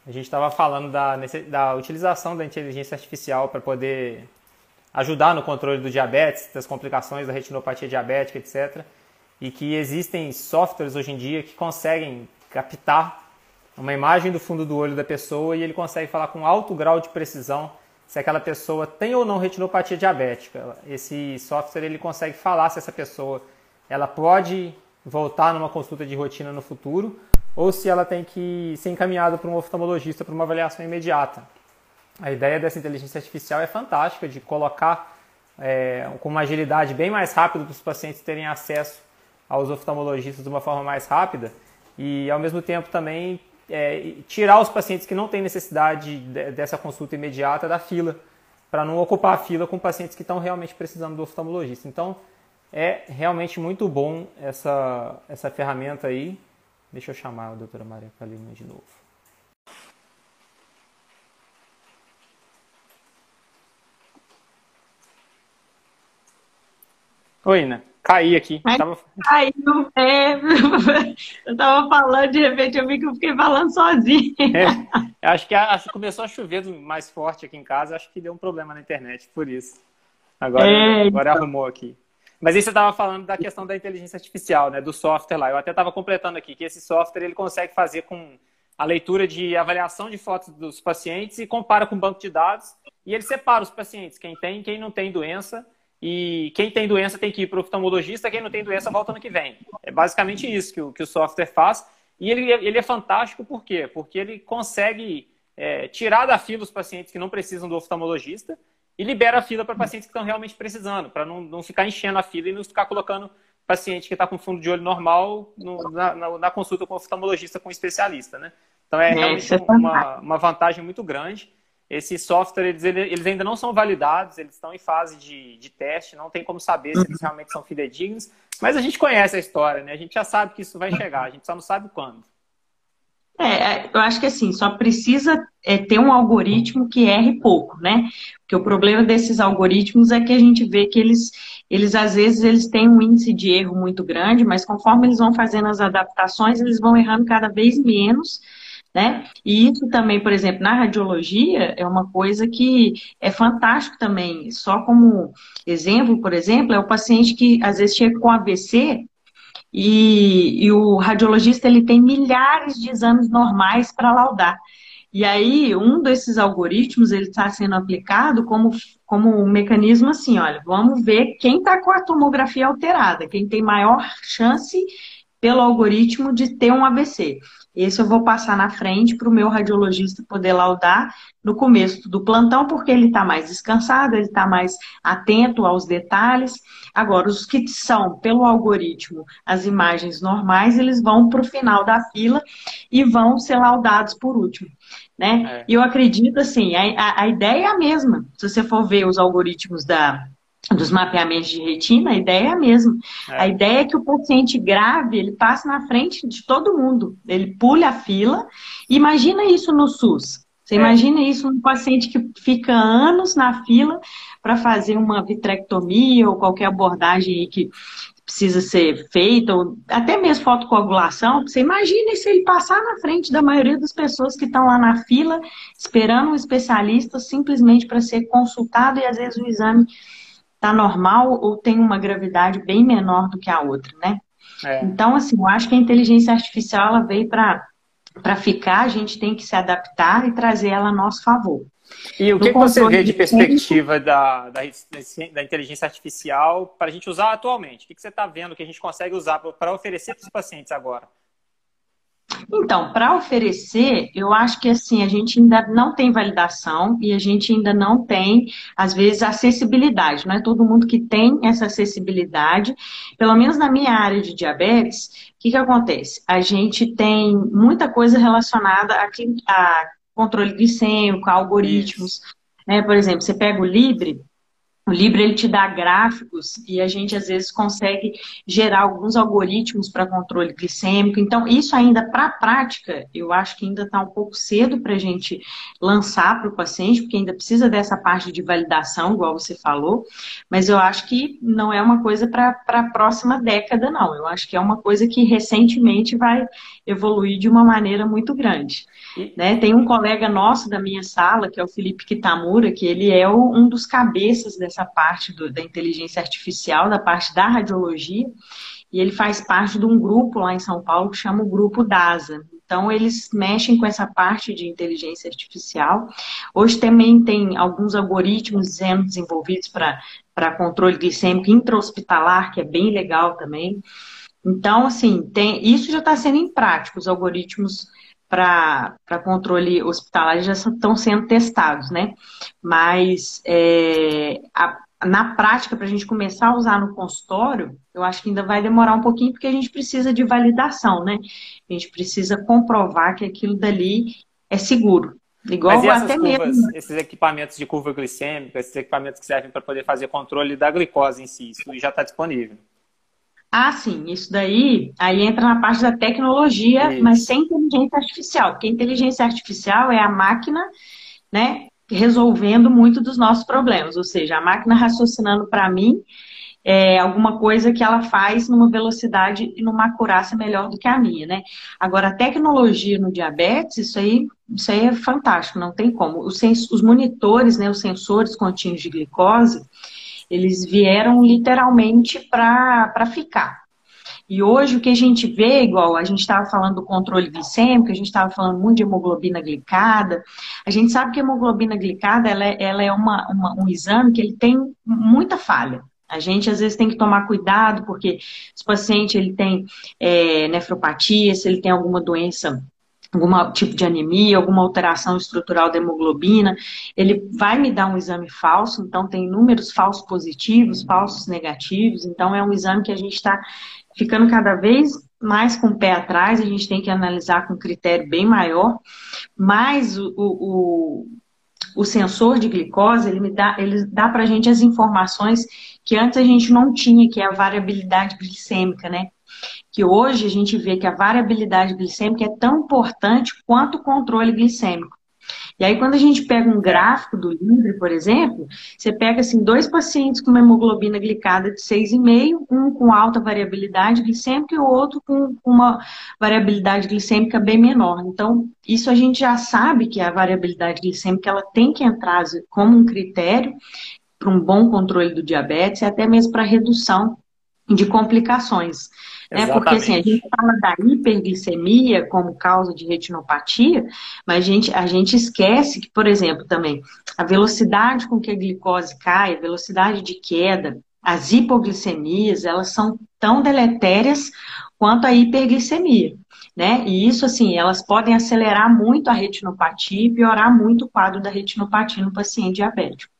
A gente estava falando da, da utilização da inteligência artificial para poder ajudar no controle do diabetes, das complicações da retinopatia diabética, etc. E que existem softwares hoje em dia que conseguem captar uma imagem do fundo do olho da pessoa e ele consegue falar com alto grau de precisão se aquela pessoa tem ou não retinopatia diabética. Esse software ele consegue falar se essa pessoa ela pode voltar numa consulta de rotina no futuro ou se ela tem que ser encaminhada para um oftalmologista para uma avaliação imediata. A ideia dessa inteligência artificial é fantástica de colocar é, com uma agilidade bem mais rápida para os pacientes terem acesso aos oftalmologistas de uma forma mais rápida e ao mesmo tempo também é, tirar os pacientes que não têm necessidade dessa consulta imediata da fila, para não ocupar a fila com pacientes que estão realmente precisando do oftalmologista. Então, é realmente muito bom essa, essa ferramenta aí. Deixa eu chamar a doutora Maria Kalina de novo. Oi, né? Caí aqui. tava... Caiu, é. *laughs* Eu tava falando, de repente eu vi que eu fiquei falando sozinho. É, *laughs* acho que a, começou a chover mais forte aqui em casa, acho que deu um problema na internet, por isso. Agora, é, agora então... arrumou aqui. Mas aí você estava falando da questão da inteligência artificial, né, do software lá. Eu até estava completando aqui que esse software ele consegue fazer com a leitura de avaliação de fotos dos pacientes e compara com o banco de dados e ele separa os pacientes, quem tem e quem não tem doença e quem tem doença tem que ir para o oftalmologista, quem não tem doença volta no que vem. É basicamente isso que o, que o software faz. E ele, ele é fantástico por quê? Porque ele consegue é, tirar da fila os pacientes que não precisam do oftalmologista e libera a fila para pacientes que estão realmente precisando, para não, não ficar enchendo a fila e não ficar colocando paciente que está com fundo de olho normal no, na, na, na, consulta com oftalmologista, com especialista, né? Então é, é realmente é uma, uma vantagem muito grande. Esses softwares, eles, eles ainda não são validados, eles estão em fase de, de teste, não tem como saber se eles uhum. realmente são fidedignos, mas a gente conhece a história, né? A gente já sabe que isso vai chegar, a gente só não sabe quando. É, é, eu acho que assim, só precisa é, ter um algoritmo que erre pouco, né? Porque o problema desses algoritmos é que a gente vê que eles, eles às vezes, eles têm um índice de erro muito grande, mas conforme eles vão fazendo as adaptações, eles vão errando cada vez menos, né? E isso também, por exemplo, na radiologia, é uma coisa que é fantástico também. Só como exemplo, por exemplo, é o paciente que às vezes chega com AVC e, e o radiologista ele tem milhares de exames normais para laudar. E aí, um desses algoritmos, ele está sendo aplicado como, como um mecanismo assim, olha, vamos ver quem está com a tomografia alterada, quem tem maior chance pelo algoritmo de ter um AVC. Esse eu vou passar na frente para o meu radiologista poder laudar no começo do plantão, porque ele está mais descansado, ele está mais atento aos detalhes. Agora, os que são pelo algoritmo as imagens normais, eles vão para o final da fila e vão ser laudados por último. Né? É. E eu acredito assim, a, a, a ideia é a mesma. Se você for ver os algoritmos da, dos mapeamentos de retina, a ideia é a mesma. É. A ideia é que o paciente grave, ele passe na frente de todo mundo. Ele pule a fila. Imagina isso no SUS. Você é. imagina isso num paciente que fica anos na fila para fazer uma vitrectomia ou qualquer abordagem que precisa ser feita, ou até mesmo fotocoagulação. Você imagina se ele passar na frente da maioria das pessoas que estão lá na fila, esperando um especialista simplesmente para ser consultado e às vezes o exame está normal ou tem uma gravidade bem menor do que a outra, né? É. Então, assim, eu acho que a inteligência artificial ela veio para ficar, a gente tem que se adaptar e trazer ela a nosso favor. E o que, que você vê de perspectiva da, da, da inteligência artificial para a gente usar atualmente? O que, que você está vendo que a gente consegue usar para oferecer para os pacientes agora? Então, para oferecer, eu acho que assim, a gente ainda não tem validação e a gente ainda não tem, às vezes, acessibilidade. Não é todo mundo que tem essa acessibilidade. Pelo menos na minha área de diabetes, o que, que acontece? A gente tem muita coisa relacionada a, a controle glicêmico, a algoritmos. Né? Por exemplo, você pega o Libre, o Libre ele te dá gráficos e a gente às vezes consegue gerar alguns algoritmos para controle glicêmico. Então, isso ainda para a prática, eu acho que ainda está um pouco cedo para a gente lançar para o paciente, porque ainda precisa dessa parte de validação, igual você falou. Mas eu acho que não é uma coisa para a próxima década, não. Eu acho que é uma coisa que recentemente vai evoluir de uma maneira muito grande. Né? Tem um colega nosso da minha sala, que é o Felipe Kitamura, que ele é um dos cabeças dessa parte do, da inteligência artificial, da parte da radiologia, e ele faz parte de um grupo lá em São Paulo que chama o Grupo DASA. Então, eles mexem com essa parte de inteligência artificial. Hoje também tem alguns algoritmos sendo desenvolvidos para controle glicêmico intra-hospitalar, que é bem legal também. Então, assim, tem, isso já está sendo em prática, os algoritmos para controle hospitalar já estão sendo testados, né? Mas é, a, na prática, para a gente começar a usar no consultório, eu acho que ainda vai demorar um pouquinho, porque a gente precisa de validação, né? A gente precisa comprovar que aquilo dali é seguro. Igual Mas e até curvas, mesmo. esses equipamentos de curva glicêmica, esses equipamentos que servem para poder fazer controle da glicose em si, isso já está disponível? Ah, sim, isso daí aí entra na parte da tecnologia, isso. mas sem inteligência artificial, porque inteligência artificial é a máquina, né, resolvendo muito dos nossos problemas, ou seja, a máquina raciocinando para mim é, alguma coisa que ela faz numa velocidade e numa acurácia melhor do que a minha, né? Agora, a tecnologia no diabetes, isso aí, isso aí é fantástico, não tem como. Os, os monitores, né, os sensores contínuos de glicose, eles vieram literalmente para ficar. E hoje o que a gente vê, igual a gente estava falando do controle glicêmico, a gente estava falando muito de hemoglobina glicada, a gente sabe que a hemoglobina glicada ela é, ela é uma, uma, um exame que ele tem muita falha. A gente às vezes tem que tomar cuidado, porque se o paciente ele tem é, nefropatia, se ele tem alguma doença algum tipo de anemia, alguma alteração estrutural da hemoglobina, ele vai me dar um exame falso, então tem números falsos positivos, falsos negativos, então é um exame que a gente está ficando cada vez mais com o pé atrás, a gente tem que analisar com um critério bem maior, mas o, o, o sensor de glicose, ele, me dá, ele dá para a gente as informações que antes a gente não tinha, que é a variabilidade glicêmica, né? Que hoje a gente vê que a variabilidade glicêmica é tão importante quanto o controle glicêmico. E aí, quando a gente pega um gráfico do livre, por exemplo, você pega assim, dois pacientes com uma hemoglobina glicada de 6,5, um com alta variabilidade glicêmica e o outro com uma variabilidade glicêmica bem menor. Então, isso a gente já sabe que a variabilidade glicêmica ela tem que entrar como um critério para um bom controle do diabetes e até mesmo para redução de complicações. Né? Porque assim, a gente fala da hiperglicemia como causa de retinopatia, mas a gente, a gente esquece que, por exemplo, também a velocidade com que a glicose cai, a velocidade de queda, as hipoglicemias, elas são tão deletérias quanto a hiperglicemia. Né? E isso, assim, elas podem acelerar muito a retinopatia e piorar muito o quadro da retinopatia no paciente diabético.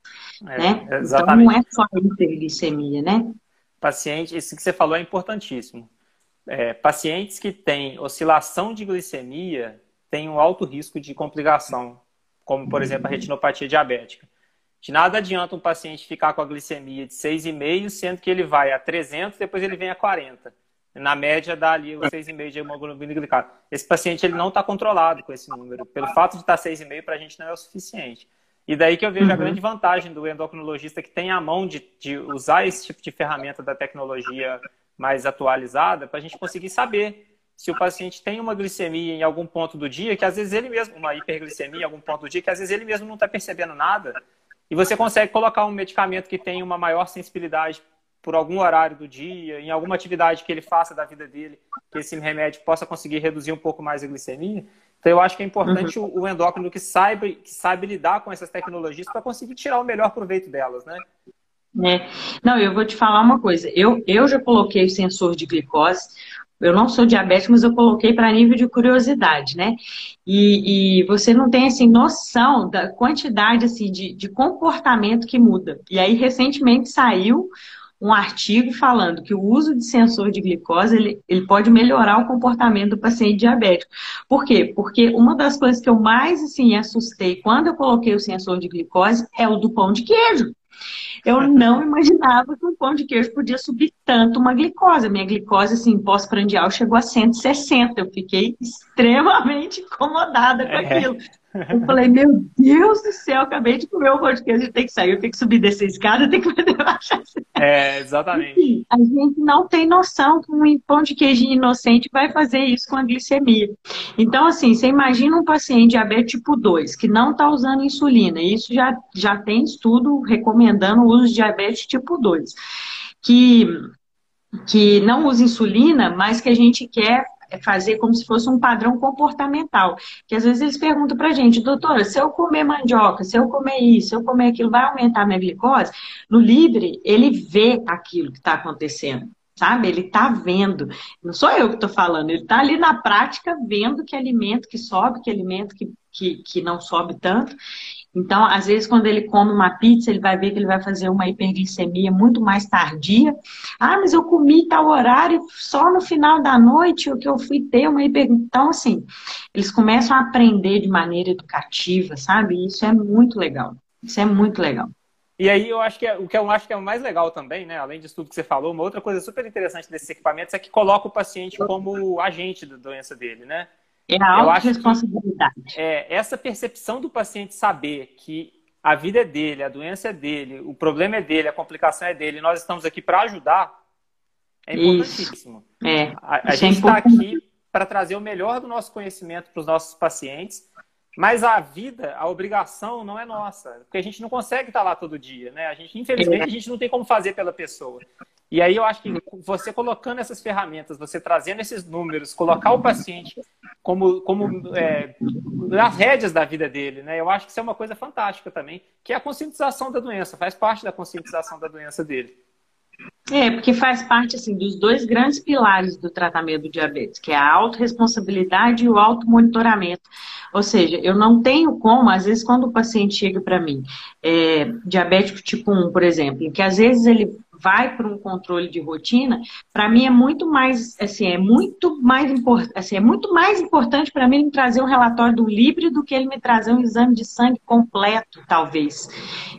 É, né? Então não é só a hiperglicemia, né? Paciente, isso que você falou é importantíssimo é, pacientes que têm oscilação de glicemia têm um alto risco de complicação, como, por exemplo, a retinopatia diabética. De nada adianta um paciente ficar com a glicemia de 6,5, sendo que ele vai a 300, depois ele vem a 40. Na média, dá ali os 6,5 de hemoglobina glicada. Esse paciente ele não está controlado com esse número. Pelo fato de estar 6,5, para a gente não é o suficiente. E daí que eu vejo uhum. a grande vantagem do endocrinologista que tem a mão de, de usar esse tipo de ferramenta da tecnologia mais atualizada para a gente conseguir saber se o paciente tem uma glicemia em algum ponto do dia, que às vezes ele mesmo, uma hiperglicemia em algum ponto do dia, que às vezes ele mesmo não está percebendo nada, e você consegue colocar um medicamento que tem uma maior sensibilidade por algum horário do dia, em alguma atividade que ele faça da vida dele, que esse remédio possa conseguir reduzir um pouco mais a glicemia. Então eu acho que é importante uhum. o endócrino que saiba, que saiba lidar com essas tecnologias para conseguir tirar o melhor proveito delas, né? É. Não, eu vou te falar uma coisa. Eu, eu já coloquei o sensor de glicose. Eu não sou diabético, mas eu coloquei para nível de curiosidade, né? E, e, você não tem assim noção da quantidade assim de, de comportamento que muda. E aí recentemente saiu um artigo falando que o uso de sensor de glicose ele, ele pode melhorar o comportamento do paciente diabético. Por quê? Porque uma das coisas que eu mais assim assustei quando eu coloquei o sensor de glicose é o do pão de queijo. Eu *laughs* não imaginava que um pão de queijo podia subir tanto uma glicose. Minha glicose, assim, pós-prandial chegou a 160. Eu fiquei extremamente incomodada com é. aquilo. Eu falei, meu Deus do céu, acabei de comer um pão de queijo, tem que sair, eu tenho que subir dessa escada, eu tenho que fazer baixar É, exatamente. A gente não tem noção que um pão de queijinho inocente vai fazer isso com a glicemia. Então, assim, você imagina um paciente diabetes tipo 2, que não está usando insulina, isso já, já tem estudo recomendando o uso de diabetes tipo 2, que que não usa insulina, mas que a gente quer fazer como se fosse um padrão comportamental. Que às vezes eles perguntam pra gente, doutora, se eu comer mandioca, se eu comer isso, se eu comer aquilo, vai aumentar minha glicose? No livre, ele vê aquilo que está acontecendo. Sabe? Ele está vendo. Não sou eu que estou falando, ele está ali na prática vendo que alimento que sobe, que alimento que, que, que não sobe tanto. Então, às vezes, quando ele come uma pizza, ele vai ver que ele vai fazer uma hiperglicemia muito mais tardia. Ah, mas eu comi tal horário, só no final da noite o que eu fui ter uma hiperglicemia. Então, assim, eles começam a aprender de maneira educativa, sabe? Isso é muito legal. Isso é muito legal. E aí eu acho que é, o que eu acho que é o mais legal também, né? Além disso tudo que você falou, uma outra coisa super interessante desses equipamentos é que coloca o paciente como agente da doença dele, né? É a autorresponsabilidade. É, essa percepção do paciente saber que a vida é dele, a doença é dele, o problema é dele, a complicação é dele, nós estamos aqui para ajudar, é importantíssimo. Isso. É, a, a gente está é aqui para trazer o melhor do nosso conhecimento para os nossos pacientes, mas a vida, a obrigação não é nossa, porque a gente não consegue estar lá todo dia, né? A gente, infelizmente, a gente não tem como fazer pela pessoa. E aí eu acho que você colocando essas ferramentas, você trazendo esses números, colocar o paciente como, como é, nas rédeas da vida dele, né? Eu acho que isso é uma coisa fantástica também, que é a conscientização da doença, faz parte da conscientização da doença dele. É, porque faz parte assim dos dois grandes pilares do tratamento do diabetes, que é a autorresponsabilidade e o automonitoramento. Ou seja, eu não tenho como, às vezes, quando o paciente chega para mim, é, diabético tipo 1, por exemplo, que às vezes ele vai para um controle de rotina, para mim é muito mais, assim, é muito mais importante, assim, é muito mais importante para mim ele me trazer um relatório do Libre do que ele me trazer um exame de sangue completo, talvez.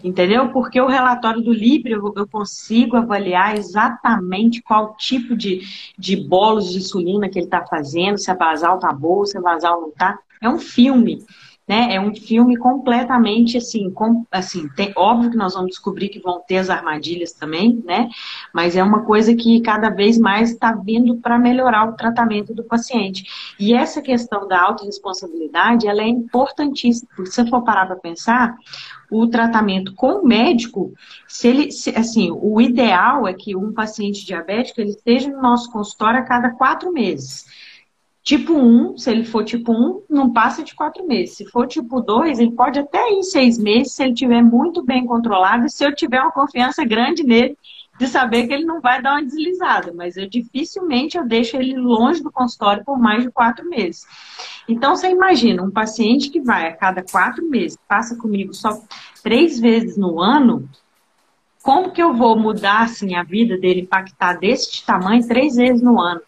Entendeu? Porque o relatório do Libre eu, eu consigo avaliar exatamente qual tipo de, de bolos de insulina que ele está fazendo, se a basal tá boa, se a basal não tá. É um filme né? É um filme completamente assim, com, assim, tem, óbvio que nós vamos descobrir que vão ter as armadilhas também, né? Mas é uma coisa que cada vez mais está vindo para melhorar o tratamento do paciente. E essa questão da autorresponsabilidade, ela é importantíssima, se você for parar para pensar, o tratamento com o médico, se ele, se, assim, o ideal é que um paciente diabético ele esteja no nosso consultório a cada quatro meses. Tipo 1, se ele for tipo 1, não passa de quatro meses. Se for tipo 2, ele pode até ir seis meses se ele tiver muito bem controlado e se eu tiver uma confiança grande nele de saber que ele não vai dar uma deslizada. Mas eu dificilmente eu deixo ele longe do consultório por mais de quatro meses. Então, você imagina, um paciente que vai a cada quatro meses, passa comigo só três vezes no ano, como que eu vou mudar assim, a vida dele, impactar desse tamanho três vezes no ano?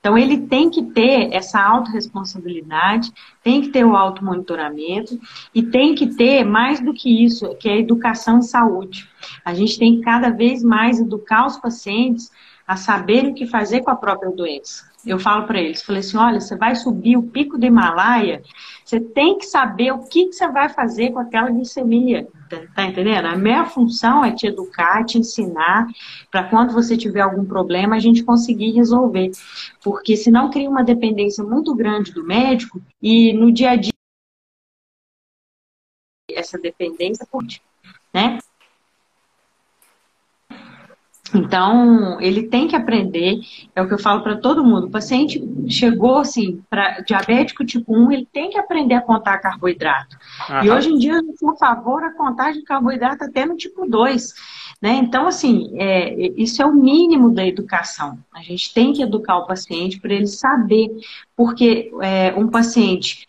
Então, ele tem que ter essa autorresponsabilidade, tem que ter o automonitoramento e tem que ter mais do que isso, que é educação em saúde. A gente tem que cada vez mais educar os pacientes a saber o que fazer com a própria doença. Eu falo para eles, falei assim, olha, você vai subir o pico do Himalaia, você tem que saber o que, que você vai fazer com aquela glicemia, tá, tá entendendo? A minha função é te educar, te ensinar, para quando você tiver algum problema, a gente conseguir resolver. Porque senão cria uma dependência muito grande do médico e no dia a dia essa dependência, né? Então, ele tem que aprender, é o que eu falo para todo mundo. O paciente chegou assim, para diabético tipo 1, ele tem que aprender a contar carboidrato. Aham. E hoje em dia, eu sou a favor da contagem de carboidrato até no tipo 2. Né? Então, assim, é, isso é o mínimo da educação. A gente tem que educar o paciente para ele saber, porque é, um paciente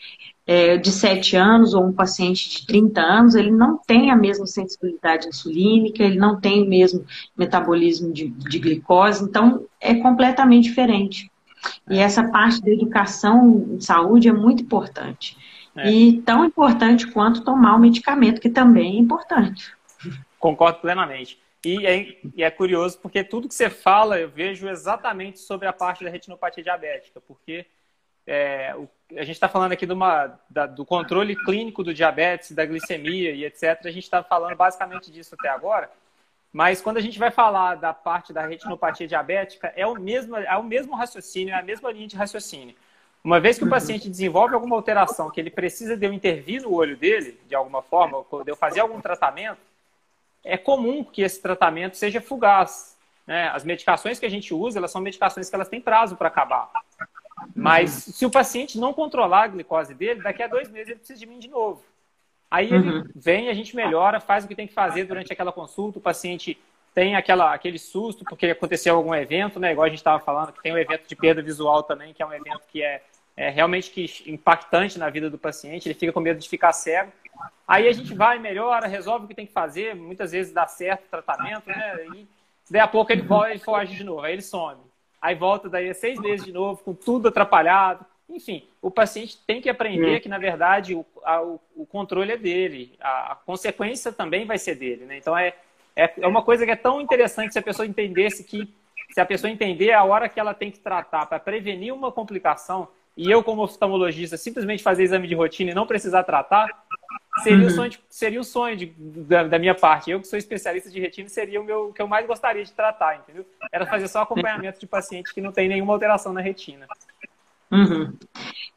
é, de 7 anos ou um paciente de 30 anos, ele não tem a mesma sensibilidade insulínica, ele não tem o mesmo metabolismo de, de glicose, então é completamente diferente. E é. essa parte da educação em saúde é muito importante. É. E tão importante quanto tomar o medicamento, que também é importante. Concordo plenamente. E é, e é, curioso porque tudo que você fala eu vejo exatamente sobre a parte da retinopatia diabética, porque é, o a gente está falando aqui uma, da, do controle clínico do diabetes, da glicemia e etc. A gente está falando basicamente disso até agora. Mas quando a gente vai falar da parte da retinopatia diabética, é o mesmo, é o mesmo raciocínio, é a mesma linha de raciocínio. Uma vez que o paciente desenvolve alguma alteração, que ele precisa de eu intervir no olho dele, de alguma forma, de eu fazer algum tratamento, é comum que esse tratamento seja fugaz. Né? As medicações que a gente usa, elas são medicações que elas têm prazo para acabar. Mas uhum. se o paciente não controlar a glicose dele, daqui a dois meses ele precisa de mim de novo. Aí ele uhum. vem, a gente melhora, faz o que tem que fazer durante aquela consulta, o paciente tem aquela, aquele susto porque aconteceu algum evento, né? Igual a gente estava falando, que tem o um evento de perda visual também, que é um evento que é, é realmente que, impactante na vida do paciente, ele fica com medo de ficar cego. Aí a gente vai, melhora, resolve o que tem que fazer, muitas vezes dá certo o tratamento, né? E daí a pouco ele, ele foge de novo, aí ele some aí volta daí a seis meses de novo, com tudo atrapalhado. Enfim, o paciente tem que aprender que, na verdade, o, a, o controle é dele, a, a, consequência também vai ser dele. Né? Então, é, é, é uma coisa que é tão interessante se a pessoa entendesse que, se a pessoa entender a hora que ela tem que tratar para prevenir uma complicação, e eu, como oftalmologista, simplesmente fazer exame de rotina e não precisar tratar, seria uhum. o sonho, de, seria o sonho de, da, da, minha parte. Eu que sou especialista de retina, seria o meu que eu mais gostaria de tratar, entendeu? Era fazer só acompanhamento de paciente que não tem nenhuma alteração na retina. Uhum.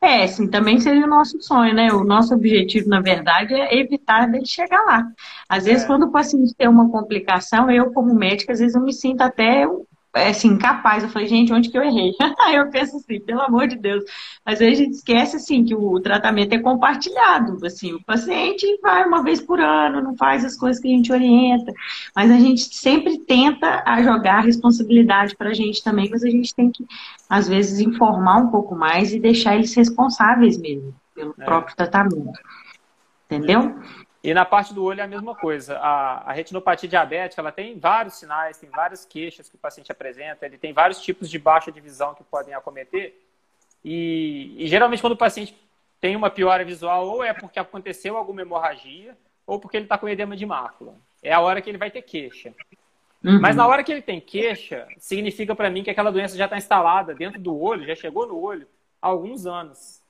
É, sim, também seria o nosso sonho, né? O nosso objetivo, na verdade, é evitar dele chegar lá. Às vezes, é. quando o paciente tem uma complicação, eu, como médica, às vezes eu me sinto até assim, capaz. Eu falei, gente, onde que eu errei? *laughs* Aí eu penso assim, pelo amor de Deus. Mas aí a gente esquece, assim, que o tratamento é compartilhado. Assim, o paciente vai uma vez por ano, não faz as coisas que a gente orienta. Mas a gente sempre tenta jogar a responsabilidade para a gente também, mas a gente tem que, às vezes, informar um pouco mais e deixar eles responsáveis mesmo pelo é. próprio tratamento. Entendeu? E na parte do olho é a mesma coisa. A, a, retinopatia diabética ela tem vários sinais, tem várias queixas que o paciente apresenta, ele tem vários tipos de baixa de visão que podem acometer. E, e geralmente quando o paciente tem uma piora visual, ou é porque aconteceu alguma hemorragia, ou porque ele está com edema de mácula. É a hora que ele vai ter queixa. Uhum. Mas na hora que ele tem queixa, significa para mim que aquela doença já está instalada dentro do olho, já chegou no olho há alguns anos.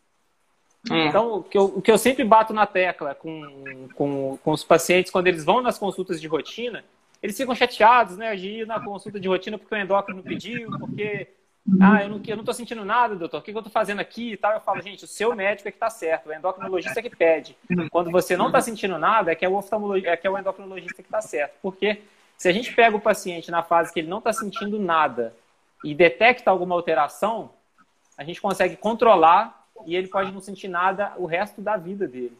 É. Então, o que, eu, o que eu sempre bato na tecla com, com, com os pacientes, quando eles vão nas consultas de rotina, eles ficam chateados, né, de ir na consulta de rotina porque o endócrino pediu, porque, ah, eu não, eu não sentindo nada, doutor, o que, que eu tô fazendo aqui e tal. Eu falo, gente, o seu médico é que tá certo, o endocrinologista é que pede. Quando você não tá sentindo nada, é que é o, é que é o endocrinologista que tá certo. Porque se a gente pega o paciente na fase que ele não tá sentindo nada e detecta alguma alteração, a gente consegue controlar e ele pode não sentir nada o resto da vida dele.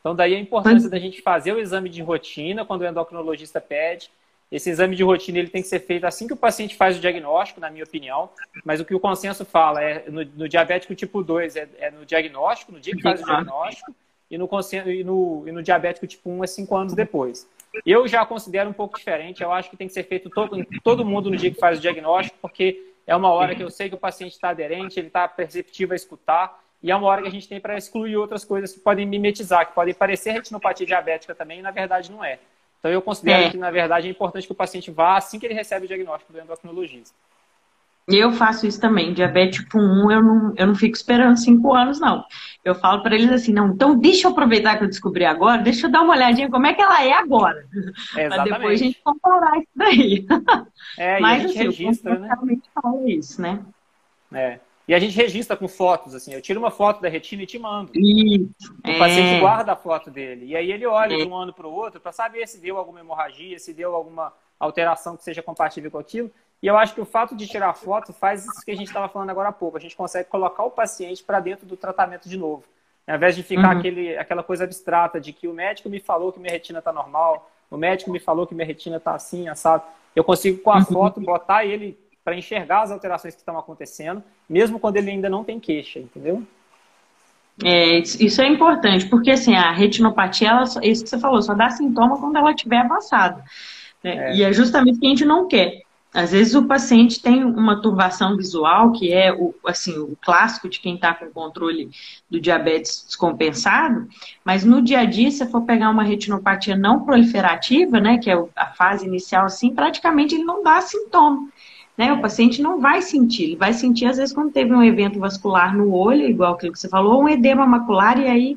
Então, daí a importância da gente fazer o exame de rotina quando o endocrinologista pede. Esse exame de rotina ele tem que ser feito assim que o paciente faz o diagnóstico, na minha opinião. Mas o que o consenso fala é no, no diabético tipo 2 é, é, no diagnóstico, no dia que faz o diagnóstico, e no, e no, e no diabético tipo 1 é cinco anos depois. Eu já considero um pouco diferente. Eu acho que tem que ser feito todo, todo mundo no dia que faz o diagnóstico, porque é uma hora que eu sei que o paciente está aderente, ele está perceptivo a escutar, e é uma hora que a gente tem para excluir outras coisas que podem mimetizar, que podem parecer retinopatia diabética também, e na verdade não é. Então eu considero é. que, na verdade, é importante que o paciente vá assim que ele recebe o diagnóstico do endocrinologista. Eu faço isso também. Diabetes tipo 1, eu não, eu não fico esperando cinco anos, não. Eu falo para eles assim, não, então deixa eu aproveitar que eu descobri agora, deixa eu dar uma olhadinha como é que ela é agora. Para depois a gente comparar isso daí. É, Mas, e a gente assim, registra, né? fala isso, né? É. E a gente registra com fotos, assim, eu tiro uma foto da retina e te mando. Isso. O é. paciente guarda a foto dele. E aí ele olha é. de um ano para o outro para saber se deu alguma hemorragia, se deu alguma alteração que seja compatível com aquilo. E eu acho que o fato de tirar foto faz isso que a gente estava falando agora há pouco. A gente consegue colocar o paciente para dentro do tratamento de novo. Ao invés de ficar uhum. aquele, aquela coisa abstrata de que o médico me falou que minha retina está normal, o médico me falou que minha retina está assim, assado. Eu consigo, com a uhum. foto, botar ele para enxergar as alterações que estão acontecendo, mesmo quando ele ainda não tem queixa, entendeu? É, isso é importante, porque assim, a retinopatia, ela, isso que você falou, só dá sintoma quando ela estiver avançada. Né? É. E é justamente o que a gente não quer. Às vezes o paciente tem uma turbação visual, que é o, assim, o clássico de quem está com controle do diabetes descompensado, mas no dia a dia, se for pegar uma retinopatia não proliferativa, né, que é a fase inicial assim, praticamente ele não dá sintoma. Né? O paciente não vai sentir, ele vai sentir às vezes quando teve um evento vascular no olho, igual aquilo que você falou, ou um edema macular, e aí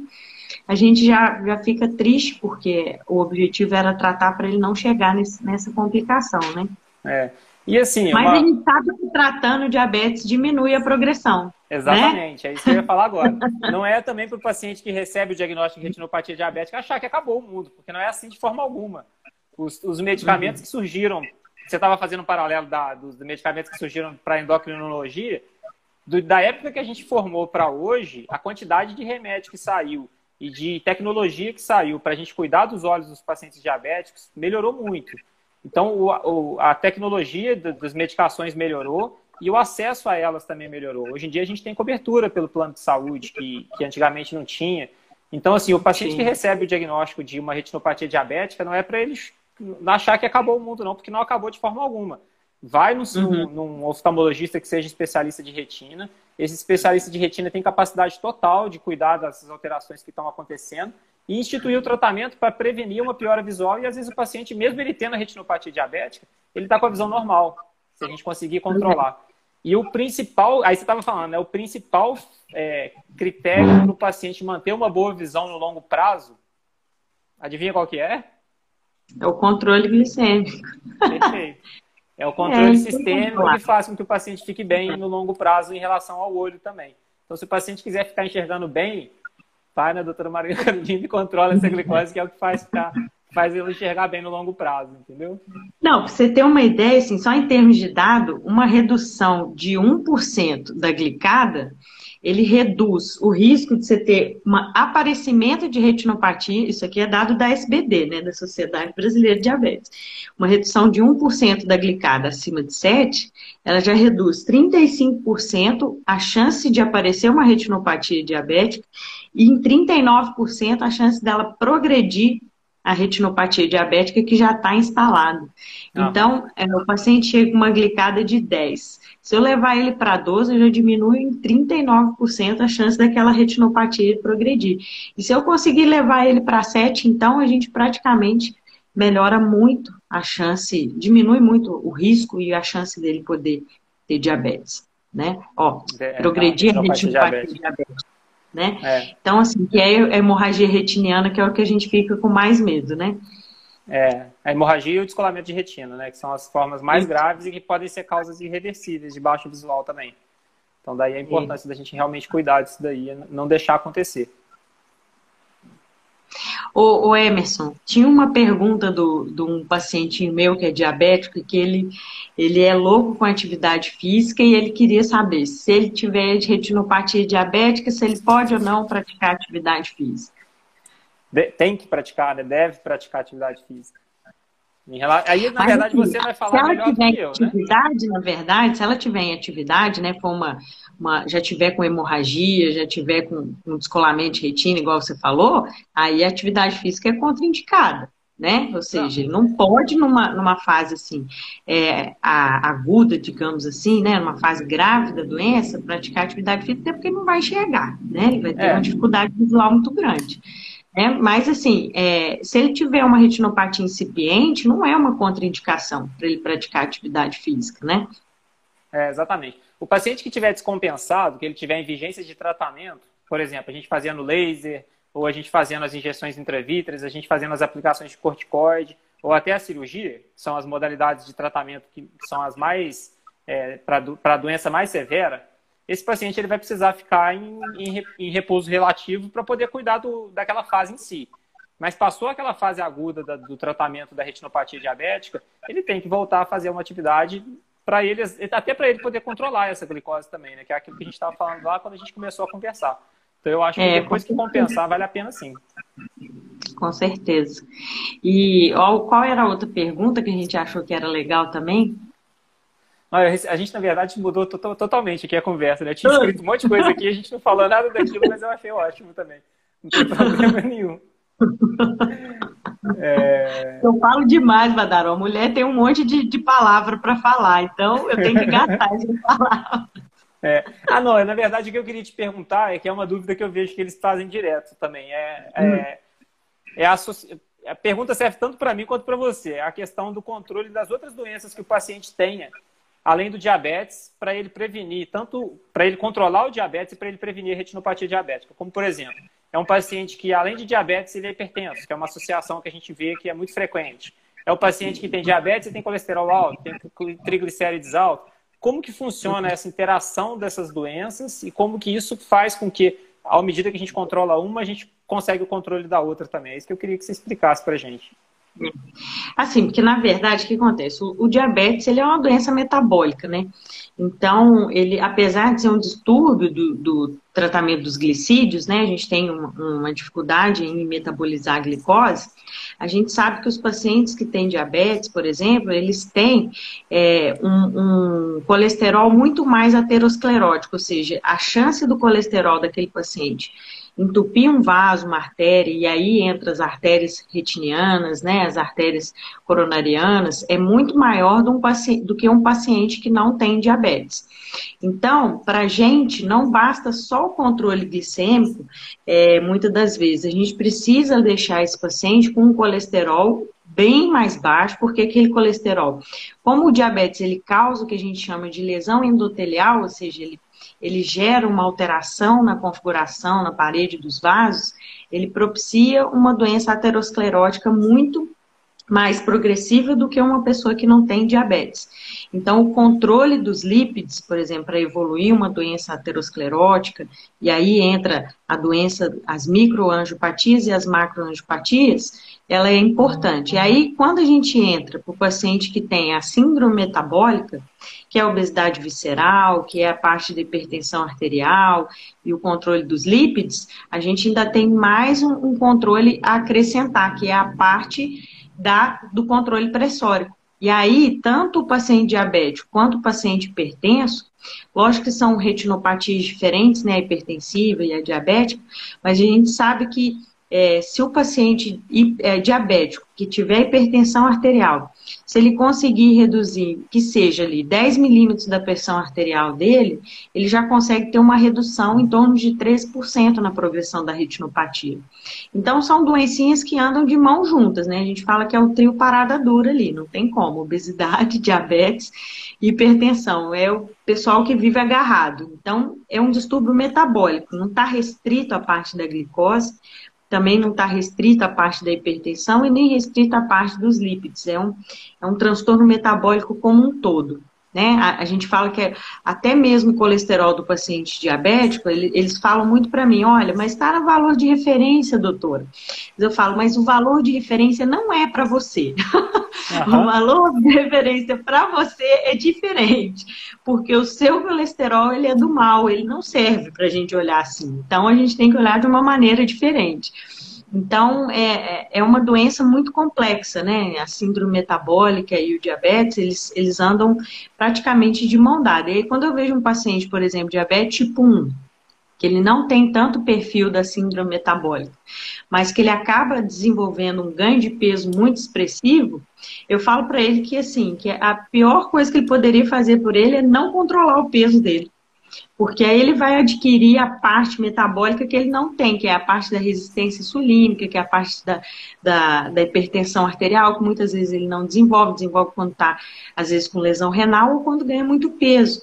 a gente já, já fica triste, porque o objetivo era tratar para ele não chegar nesse, nessa complicação, né? É. E assim, Mas uma... a gente sabe que tratando diabetes diminui a progressão. Né? Exatamente, né? é isso que eu ia falar agora. *laughs* Não é também para o paciente que recebe o diagnóstico de retinopatia diabética achar que acabou o mundo, porque não é assim de forma alguma. Os, os medicamentos uhum. que surgiram, você estava fazendo um paralelo da, dos medicamentos que surgiram para endocrinologia, do, da época que a gente formou para hoje, a quantidade de remédio que saiu e de tecnologia que saiu para a gente cuidar dos olhos dos pacientes diabéticos melhorou muito. Então, o, o, a tecnologia das medicações melhorou e o acesso a elas também melhorou. Hoje em dia, a gente tem cobertura pelo plano de saúde, que, que antigamente não tinha. Então, assim, o paciente Sim. que recebe o diagnóstico de uma retinopatia diabética não é para eles achar que acabou o mundo, não, porque não acabou de forma alguma. Vai num, uhum. num oftalmologista que seja especialista de retina. Esse especialista de retina tem capacidade total de cuidar dessas alterações que estão acontecendo e instituir o tratamento para prevenir uma piora visual. E às vezes o paciente, mesmo ele tendo a retinopatia diabética, ele está com a visão normal, se a gente conseguir controlar. E o principal, aí você estava falando, né, o principal é, critério para o paciente manter uma boa visão no longo prazo, adivinha qual que é? É o controle glicêmico. Perfeito. É o controle é, sistêmico que faz com que o paciente fique bem no longo prazo em relação ao olho também. Então, se o paciente quiser ficar enxergando bem, vai na doutora Maria Carolina e controla essa glicose, que é o que faz ficar, faz ele enxergar bem no longo prazo, entendeu? Não, para você ter uma ideia, assim, só em termos de dado, uma redução de 1% da glicada ele reduz o risco de você ter um aparecimento de retinopatia, isso aqui é dado da SBD, né, da Sociedade Brasileira de Diabetes. Uma redução de 1% da glicada acima de 7, ela já reduz 35% a chance de aparecer uma retinopatia diabética e em 39% a chance dela progredir a retinopatia diabética que já está instalada. Ah. Então, é, o paciente chega com uma glicada de 10. Se eu levar ele para 12, já diminui em 39% a chance daquela retinopatia progredir. E se eu conseguir levar ele para 7, então a gente praticamente melhora muito a chance, diminui muito o risco e a chance dele poder ter diabetes, né? Ó, é, progredir a retinopatia diabética né? É. Então, assim, que é a hemorragia retiniana, que é o que a gente fica com mais medo, né? É, a hemorragia e o descolamento de retina, né? Que são as formas mais graves e que podem ser causas irreversíveis de baixo visual também. Então, daí a importância da gente realmente cuidar disso daí, não deixar acontecer. O, o, Emerson, tinha uma pergunta do, de um paciente meu que é diabético e que ele, ele é louco com atividade física e ele queria saber se ele tiver retinopatia diabética, se ele pode ou não praticar atividade física. tem que praticar, né? Deve praticar atividade física. Aí, na Mas, verdade, assim, você vai falar melhor do que eu, né? atividade, na verdade, se ela tiver em atividade, né, for uma, uma, já tiver com hemorragia, já tiver com um descolamento de retina, igual você falou, aí a atividade física é contraindicada, né? Ou seja, ele não pode numa, numa fase assim, é, a, aguda, digamos assim, né, numa fase grave da doença, praticar atividade física, porque não vai enxergar, né? Ele vai ter é. uma dificuldade visual muito grande. Né? Mas, assim, é, se ele tiver uma retinopatia incipiente, não é uma contraindicação para ele praticar atividade física, né? É, exatamente. O paciente que tiver descompensado, que ele tiver em vigência de tratamento, por exemplo, a gente fazendo laser, ou a gente fazendo as injeções intravítreas, a gente fazendo as aplicações de corticoide, ou até a cirurgia, que são as modalidades de tratamento que são as mais, é, para a doença mais severa, esse paciente ele vai precisar ficar em, em, em repouso relativo para poder cuidar do, daquela fase em si. Mas passou aquela fase aguda da, do tratamento da retinopatia diabética, ele tem que voltar a fazer uma atividade para ele, até para ele poder controlar essa glicose também, né? Que é aquilo que a gente estava falando lá quando a gente começou a conversar. Então eu acho que é, depois que compensar, vale a pena sim. Com certeza. E ó, qual era a outra pergunta que a gente achou que era legal também? A gente, na verdade, mudou totalmente aqui a conversa, né? Tinha escrito um monte de coisa aqui, a gente não falou nada daquilo, mas eu achei ótimo também. Não tem problema nenhum. *laughs* É... Eu falo demais, Badaró. A mulher tem um monte de, de palavra para falar, então eu tenho que gastar *laughs* essa palavra. É. Ah, não, na verdade o que eu queria te perguntar é que é uma dúvida que eu vejo que eles fazem direto também. É, é hum. é, é a, a pergunta serve tanto para mim quanto para você. É a questão do controle das outras doenças que o paciente tenha além do diabetes, para ele prevenir, tanto para ele controlar o diabetes e para ele prevenir a retinopatia diabética. Como, por exemplo, é um paciente que, além de diabetes, ele é hipertenso, que é uma associação que a gente vê que é muito frequente. É o paciente que tem diabetes e tem colesterol alto, tem triglicérides altos. Como que funciona essa interação dessas doenças e como que isso faz com que, à medida que a gente controla uma, a gente consegue o controle da outra também? É isso que eu queria que você explicasse para a gente. Assim, porque na verdade o que acontece? O, o, diabetes ele é uma doença metabólica, né? Então, ele, apesar de ser um distúrbio do, do tratamento dos glicídios, né? A gente tem uma, uma, dificuldade em metabolizar a glicose. A gente sabe que os pacientes que têm diabetes, por exemplo, eles têm é, um, um colesterol muito mais aterosclerótico, ou seja, a chance do colesterol daquele paciente entupir um vaso, uma artéria, e aí entra as artérias retinianas, né, as artérias coronarianas, é muito maior do, um paciente, do que um paciente que não tem diabetes. Então, para a gente, não basta só o controle glicêmico, é, muitas das vezes, a gente precisa deixar esse paciente com um colesterol bem mais baixo, porque aquele colesterol, como o diabetes, ele causa o que a gente chama de lesão endotelial, ou seja, ele ele gera uma alteração na configuração, na parede dos vasos, ele propicia uma doença aterosclerótica muito mais progressiva do que uma pessoa que não tem diabetes. Então, o controle dos lípidos, por exemplo, para evoluir uma doença aterosclerótica, e aí entra a doença, as microangiopatias e as macroangiopatias, ela é importante. E aí, quando a gente entra para o paciente que tem a síndrome metabólica, que é a obesidade visceral, que é a parte da hipertensão arterial e o controle dos lípidos, a gente ainda tem mais um, um controle a acrescentar, que é a parte da, do controle pressórico. E aí, tanto o paciente diabético quanto o paciente hipertenso, lógico que são retinopatias diferentes, né, a hipertensiva e a diabética, mas a gente sabe que é, se o paciente é, diabético que tiver hipertensão arterial, se ele conseguir reduzir, que seja ali 10 milímetros da pressão arterial dele, ele já consegue ter uma redução em torno de 13% na progressão da retinopatia. Então, são doencinhas que andam de mãos juntas, né? A gente fala que é o trio parada dura ali, não tem como. Obesidade, *laughs* diabetes hipertensão. É o pessoal que vive agarrado. Então, é um distúrbio metabólico, não está restrito à parte da glicose, também não está restrita a parte da hipertensão e nem restrita a parte dos lípidos. É um, é um transtorno metabólico como um todo. Né? A, a, gente fala que é, até mesmo o colesterol do paciente diabético, ele, eles falam muito para mim, olha, mas está no valor de referência, doutora. Eu falo, mas o valor de referência não é para você. *laughs* Uhum. o valor de referência para você é diferente, porque o seu colesterol ele é do mal, ele não serve para a gente olhar assim. Então a gente tem que olhar de uma maneira diferente. Então, é, é, é uma doença muito complexa, né? A síndrome metabólica e o diabetes, eles, eles andam praticamente de mão dada. E aí, quando eu vejo um paciente, por exemplo, diabetes tipo 1, que ele não tem tanto perfil da síndrome metabólica, mas que ele acaba desenvolvendo um ganho de peso muito expressivo, eu falo para ele que assim, que a pior coisa que ele poderia fazer por ele é não controlar o peso dele porque aí ele vai adquirir a parte metabólica que ele não tem, que é a parte da resistência insulínica, que é a parte da, da, da hipertensão arterial, que muitas vezes ele não desenvolve, desenvolve quando está, às vezes, com lesão renal ou quando ganha muito peso.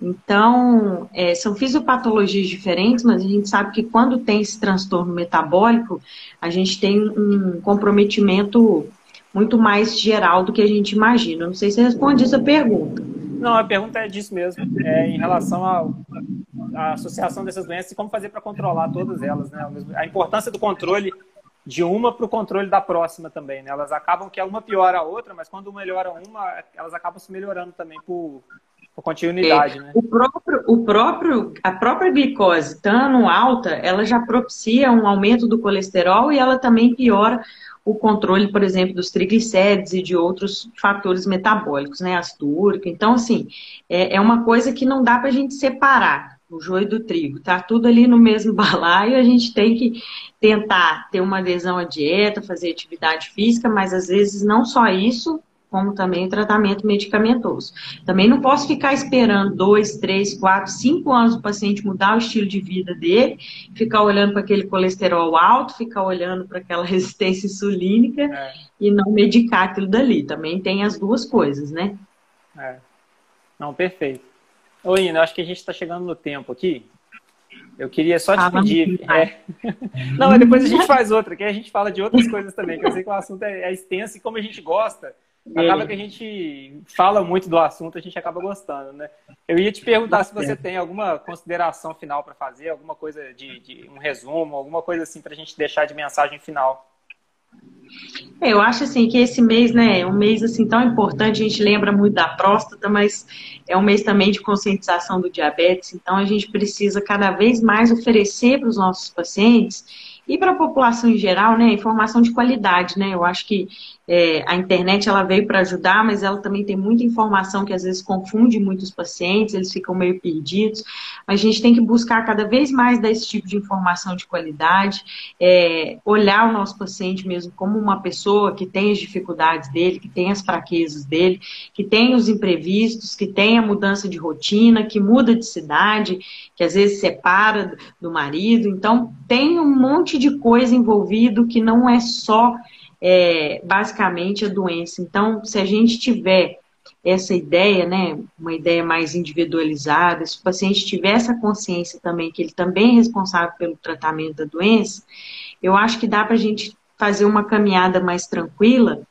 Então, é, são fisiopatologias diferentes, mas a gente sabe que quando tem esse transtorno metabólico, a gente tem um comprometimento muito mais geral do que a gente imagina. Não sei se responde essa pergunta. Não, a pergunta é disso mesmo, é em relação à associação dessas doenças e como fazer para controlar todas elas, né? A importância do controle de uma para o controle da próxima também, né? Elas acabam que uma piora a outra, mas quando melhora uma, elas acabam se melhorando também por, por continuidade, é, né? O próprio, o próprio, a própria glicose estando alta, ela já propicia um aumento do colesterol e ela também piora o controle, por exemplo, dos triglicérides e de outros fatores metabólicos, né? Astúrica. Então, assim, é, é uma coisa que não dá para a gente separar o joio do trigo. Tá tudo ali no mesmo *laughs* balaio, a gente tem que tentar ter uma adesão à dieta, fazer atividade física, mas às vezes não só isso, como também o tratamento medicamentoso. Também não posso ficar esperando dois, três, quatro, cinco anos o paciente mudar o estilo de vida dele, ficar olhando para aquele colesterol alto, ficar olhando para aquela *laughs* resistência insulínica é. e não medicar aquilo dali. Também tem as duas coisas, né? É. Não, perfeito. Ô, Ina, acho que a gente está chegando no tempo aqui. Eu queria só te ah, pedir. É... *laughs* Não, depois a gente faz outra, que a gente fala de outras coisas também, que eu sei que o assunto é, é extenso e como a gente gosta, acaba que a gente fala muito do assunto, a gente acaba gostando, né? Eu ia te perguntar se você tem alguma consideração final para fazer, alguma coisa de, de, um resumo, alguma coisa assim para a gente deixar de mensagem final. É, eu acho assim que esse mês, né, é um mês assim tão importante, a gente lembra muito da próstata, mas é um mês também de conscientização do diabetes, então a gente precisa cada vez mais oferecer para os nossos pacientes e para a população em geral, né, informação de qualidade, né? Eu acho que é, a internet ela veio para ajudar, mas ela também tem muita informação que às vezes confunde muitos pacientes, eles ficam meio perdidos. A gente tem que buscar cada vez mais desse tipo de informação de qualidade, é, olhar o nosso paciente mesmo como uma pessoa que tem as dificuldades dele, que tem as fraquezas dele, que tem os imprevistos, que tem a mudança de rotina, que muda de cidade, que às vezes separa do marido. Então, tem um monte de coisa envolvido que não é só é, basicamente a doença. Então, se a gente tiver essa ideia, né, uma ideia mais individualizada, se o paciente tiver essa consciência também que ele também é responsável pelo tratamento da doença, eu acho que dá para a gente fazer uma caminhada mais tranquila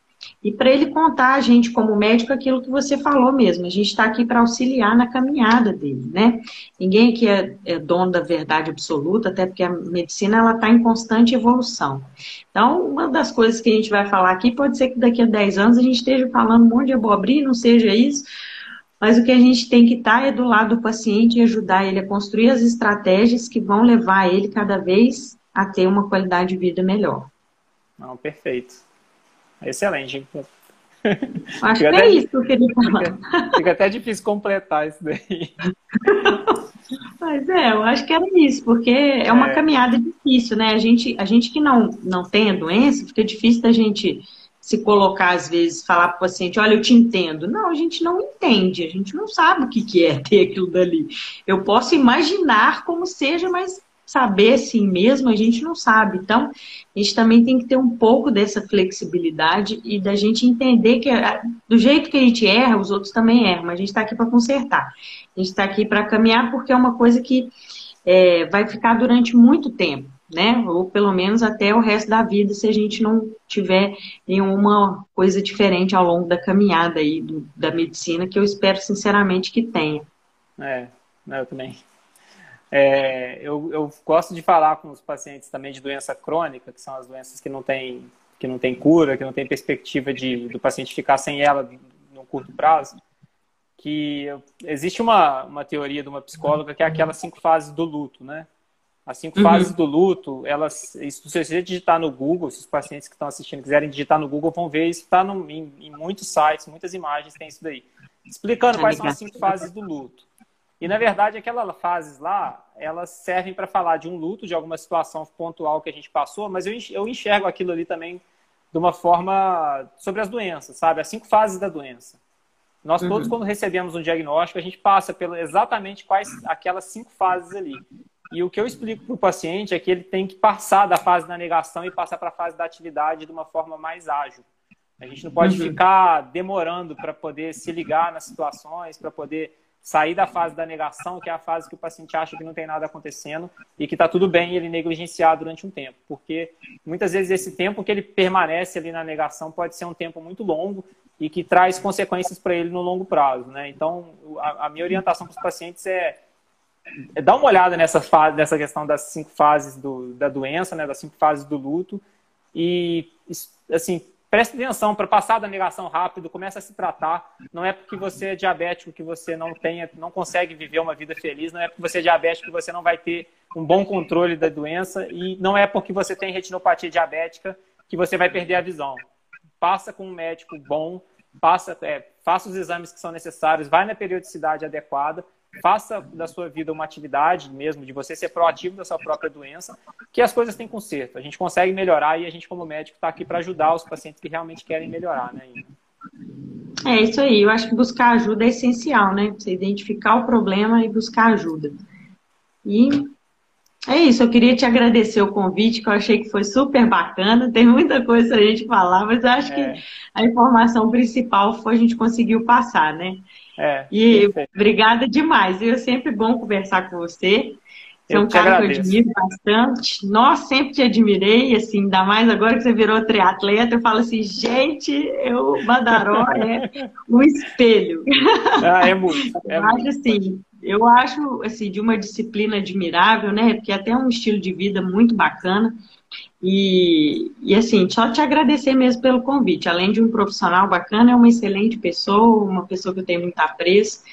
e para ele contar a gente, como médico, aquilo que você falou mesmo. A gente está aqui para auxiliar na caminhada dele, né? Ninguém aqui é, é, dono da verdade absoluta, até porque a medicina ela está em constante evolução. Então, uma das coisas que a gente vai falar aqui pode ser que daqui a 10 anos a gente esteja falando um monte de abobrinha, não seja isso, mas o que a gente tem que estar tá é do lado do paciente e ajudar ele a construir as estratégias que vão levar ele cada vez a ter uma qualidade de vida melhor. Não, perfeito. Excelente. *laughs* Acho que é isso que eu queria falar. Fica, fica até difícil completar isso daí. *laughs* Mas é, eu acho que era isso, porque é uma é. caminhada difícil, né? A gente, a gente que não, não tem a doença, fica difícil da gente se colocar, às vezes, falar para o paciente, olha, eu te entendo. Não, a gente não entende, a gente não sabe o que, que é ter aquilo dali. Eu posso imaginar como seja, mas saber assim mesmo a gente não sabe. Então, a gente também tem que ter um pouco dessa flexibilidade e da gente entender que ah, do jeito que a gente erra, os outros também erram, mas a gente está aqui para consertar. A gente está aqui para caminhar porque é uma coisa que é, vai ficar durante muito tempo né? Ou pelo menos até o resto da vida, se a gente não tiver nenhuma coisa diferente ao longo da caminhada aí do, da medicina, que eu espero sinceramente que tenha. É, eu também. É, eu, eu gosto de falar com os pacientes também de doença crônica, que são as doenças que não têm que não tem cura, que não tem perspectiva de do paciente ficar sem ela no curto prazo, que existe uma, uma teoria de uma psicóloga que é aquelas cinco fases do luto, né? As cinco uhum. fases do luto, elas, se você digitar no Google, se os pacientes que estão assistindo quiserem digitar no Google, vão ver isso está em, em, muitos sites, muitas imagens tem isso daí, explicando quais são as cinco fases do luto. E na verdade, aquelas fases lá, elas servem para falar de um luto, de alguma situação pontual que a gente passou, mas eu, enxergo aquilo ali também de uma forma sobre as doenças, sabe? As cinco fases da doença. Nós todos, uhum. quando recebemos um diagnóstico, a gente passa pelo exatamente quais aquelas cinco fases ali. E o que eu explico para o paciente é que ele tem que passar da fase da negação e passar para a fase da atividade de uma forma mais ágil. A gente não pode uhum. ficar demorando para poder se ligar nas situações, para poder sair da fase da negação, que é a fase que o paciente acha que não tem nada acontecendo e que está tudo bem ele negligenciar durante um tempo. Porque muitas vezes esse tempo que ele permanece ali na negação pode ser um tempo muito longo e que traz consequências para ele no longo prazo. Né? Então, a, a minha orientação para os pacientes é é, dá uma olhada nessa, fase, nessa questão das cinco fases do, da doença, né, das cinco fases do luto, e, assim, preste atenção para passar da negação rápido, comece a se tratar. Não é porque você é diabético que você não tenha, não consegue viver uma vida feliz, não é porque você é diabético que você não vai ter um bom controle da doença, e não é porque você tem retinopatia diabética que você vai perder a visão. Passa com um médico bom, passa, é, faça os exames que são necessários, vai na periodicidade adequada, faça da sua vida uma atividade mesmo, de você ser proativo da sua própria doença, que as coisas têm conserto. A gente consegue melhorar e a gente, como médico, está aqui para ajudar os pacientes que realmente querem melhorar, né? É isso aí. Eu acho que buscar ajuda é essencial, né? Você identificar o problema e buscar ajuda. E é isso. Eu queria te agradecer o convite, que eu achei que foi super bacana. Tem muita coisa a gente falar, mas eu acho é. que a informação principal foi a gente conseguiu passar, né? É, e perfeito. obrigada demais. E é sempre bom conversar com você. Você é um cara agradeço. que eu admiro bastante. Nós sempre te admirei, assim, ainda mais agora que você virou triatleta, eu falo assim, gente, eu, o Badaró é *laughs* um espelho. Ah, é muito. *laughs* É eu muito. acho assim, eu acho assim, de uma disciplina admirável, né? Porque é até um estilo de vida muito bacana. E, e assim, só te agradecer mesmo pelo convite. Além de um profissional bacana, é uma excelente pessoa, uma pessoa que eu tenho muito apreço,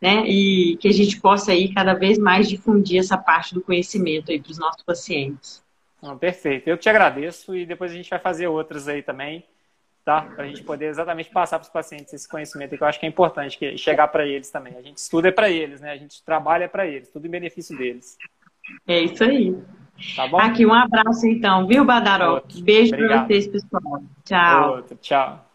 né? E que a gente possa aí cada vez mais difundir essa parte do conhecimento aí para os nossos pacientes. perfeito. Eu que te agradeço e depois a gente vai fazer outras aí também, tá? Para a gente poder exatamente passar para os pacientes esse conhecimento que eu acho que é importante que chegar para eles também. A gente estuda é para eles, né? A gente trabalha para eles, tudo em benefício deles. É isso aí. Tá bom? Aqui, um abraço então, viu, Badaró? Beijo para vocês, pessoal. Tchau. Outro. Tchau.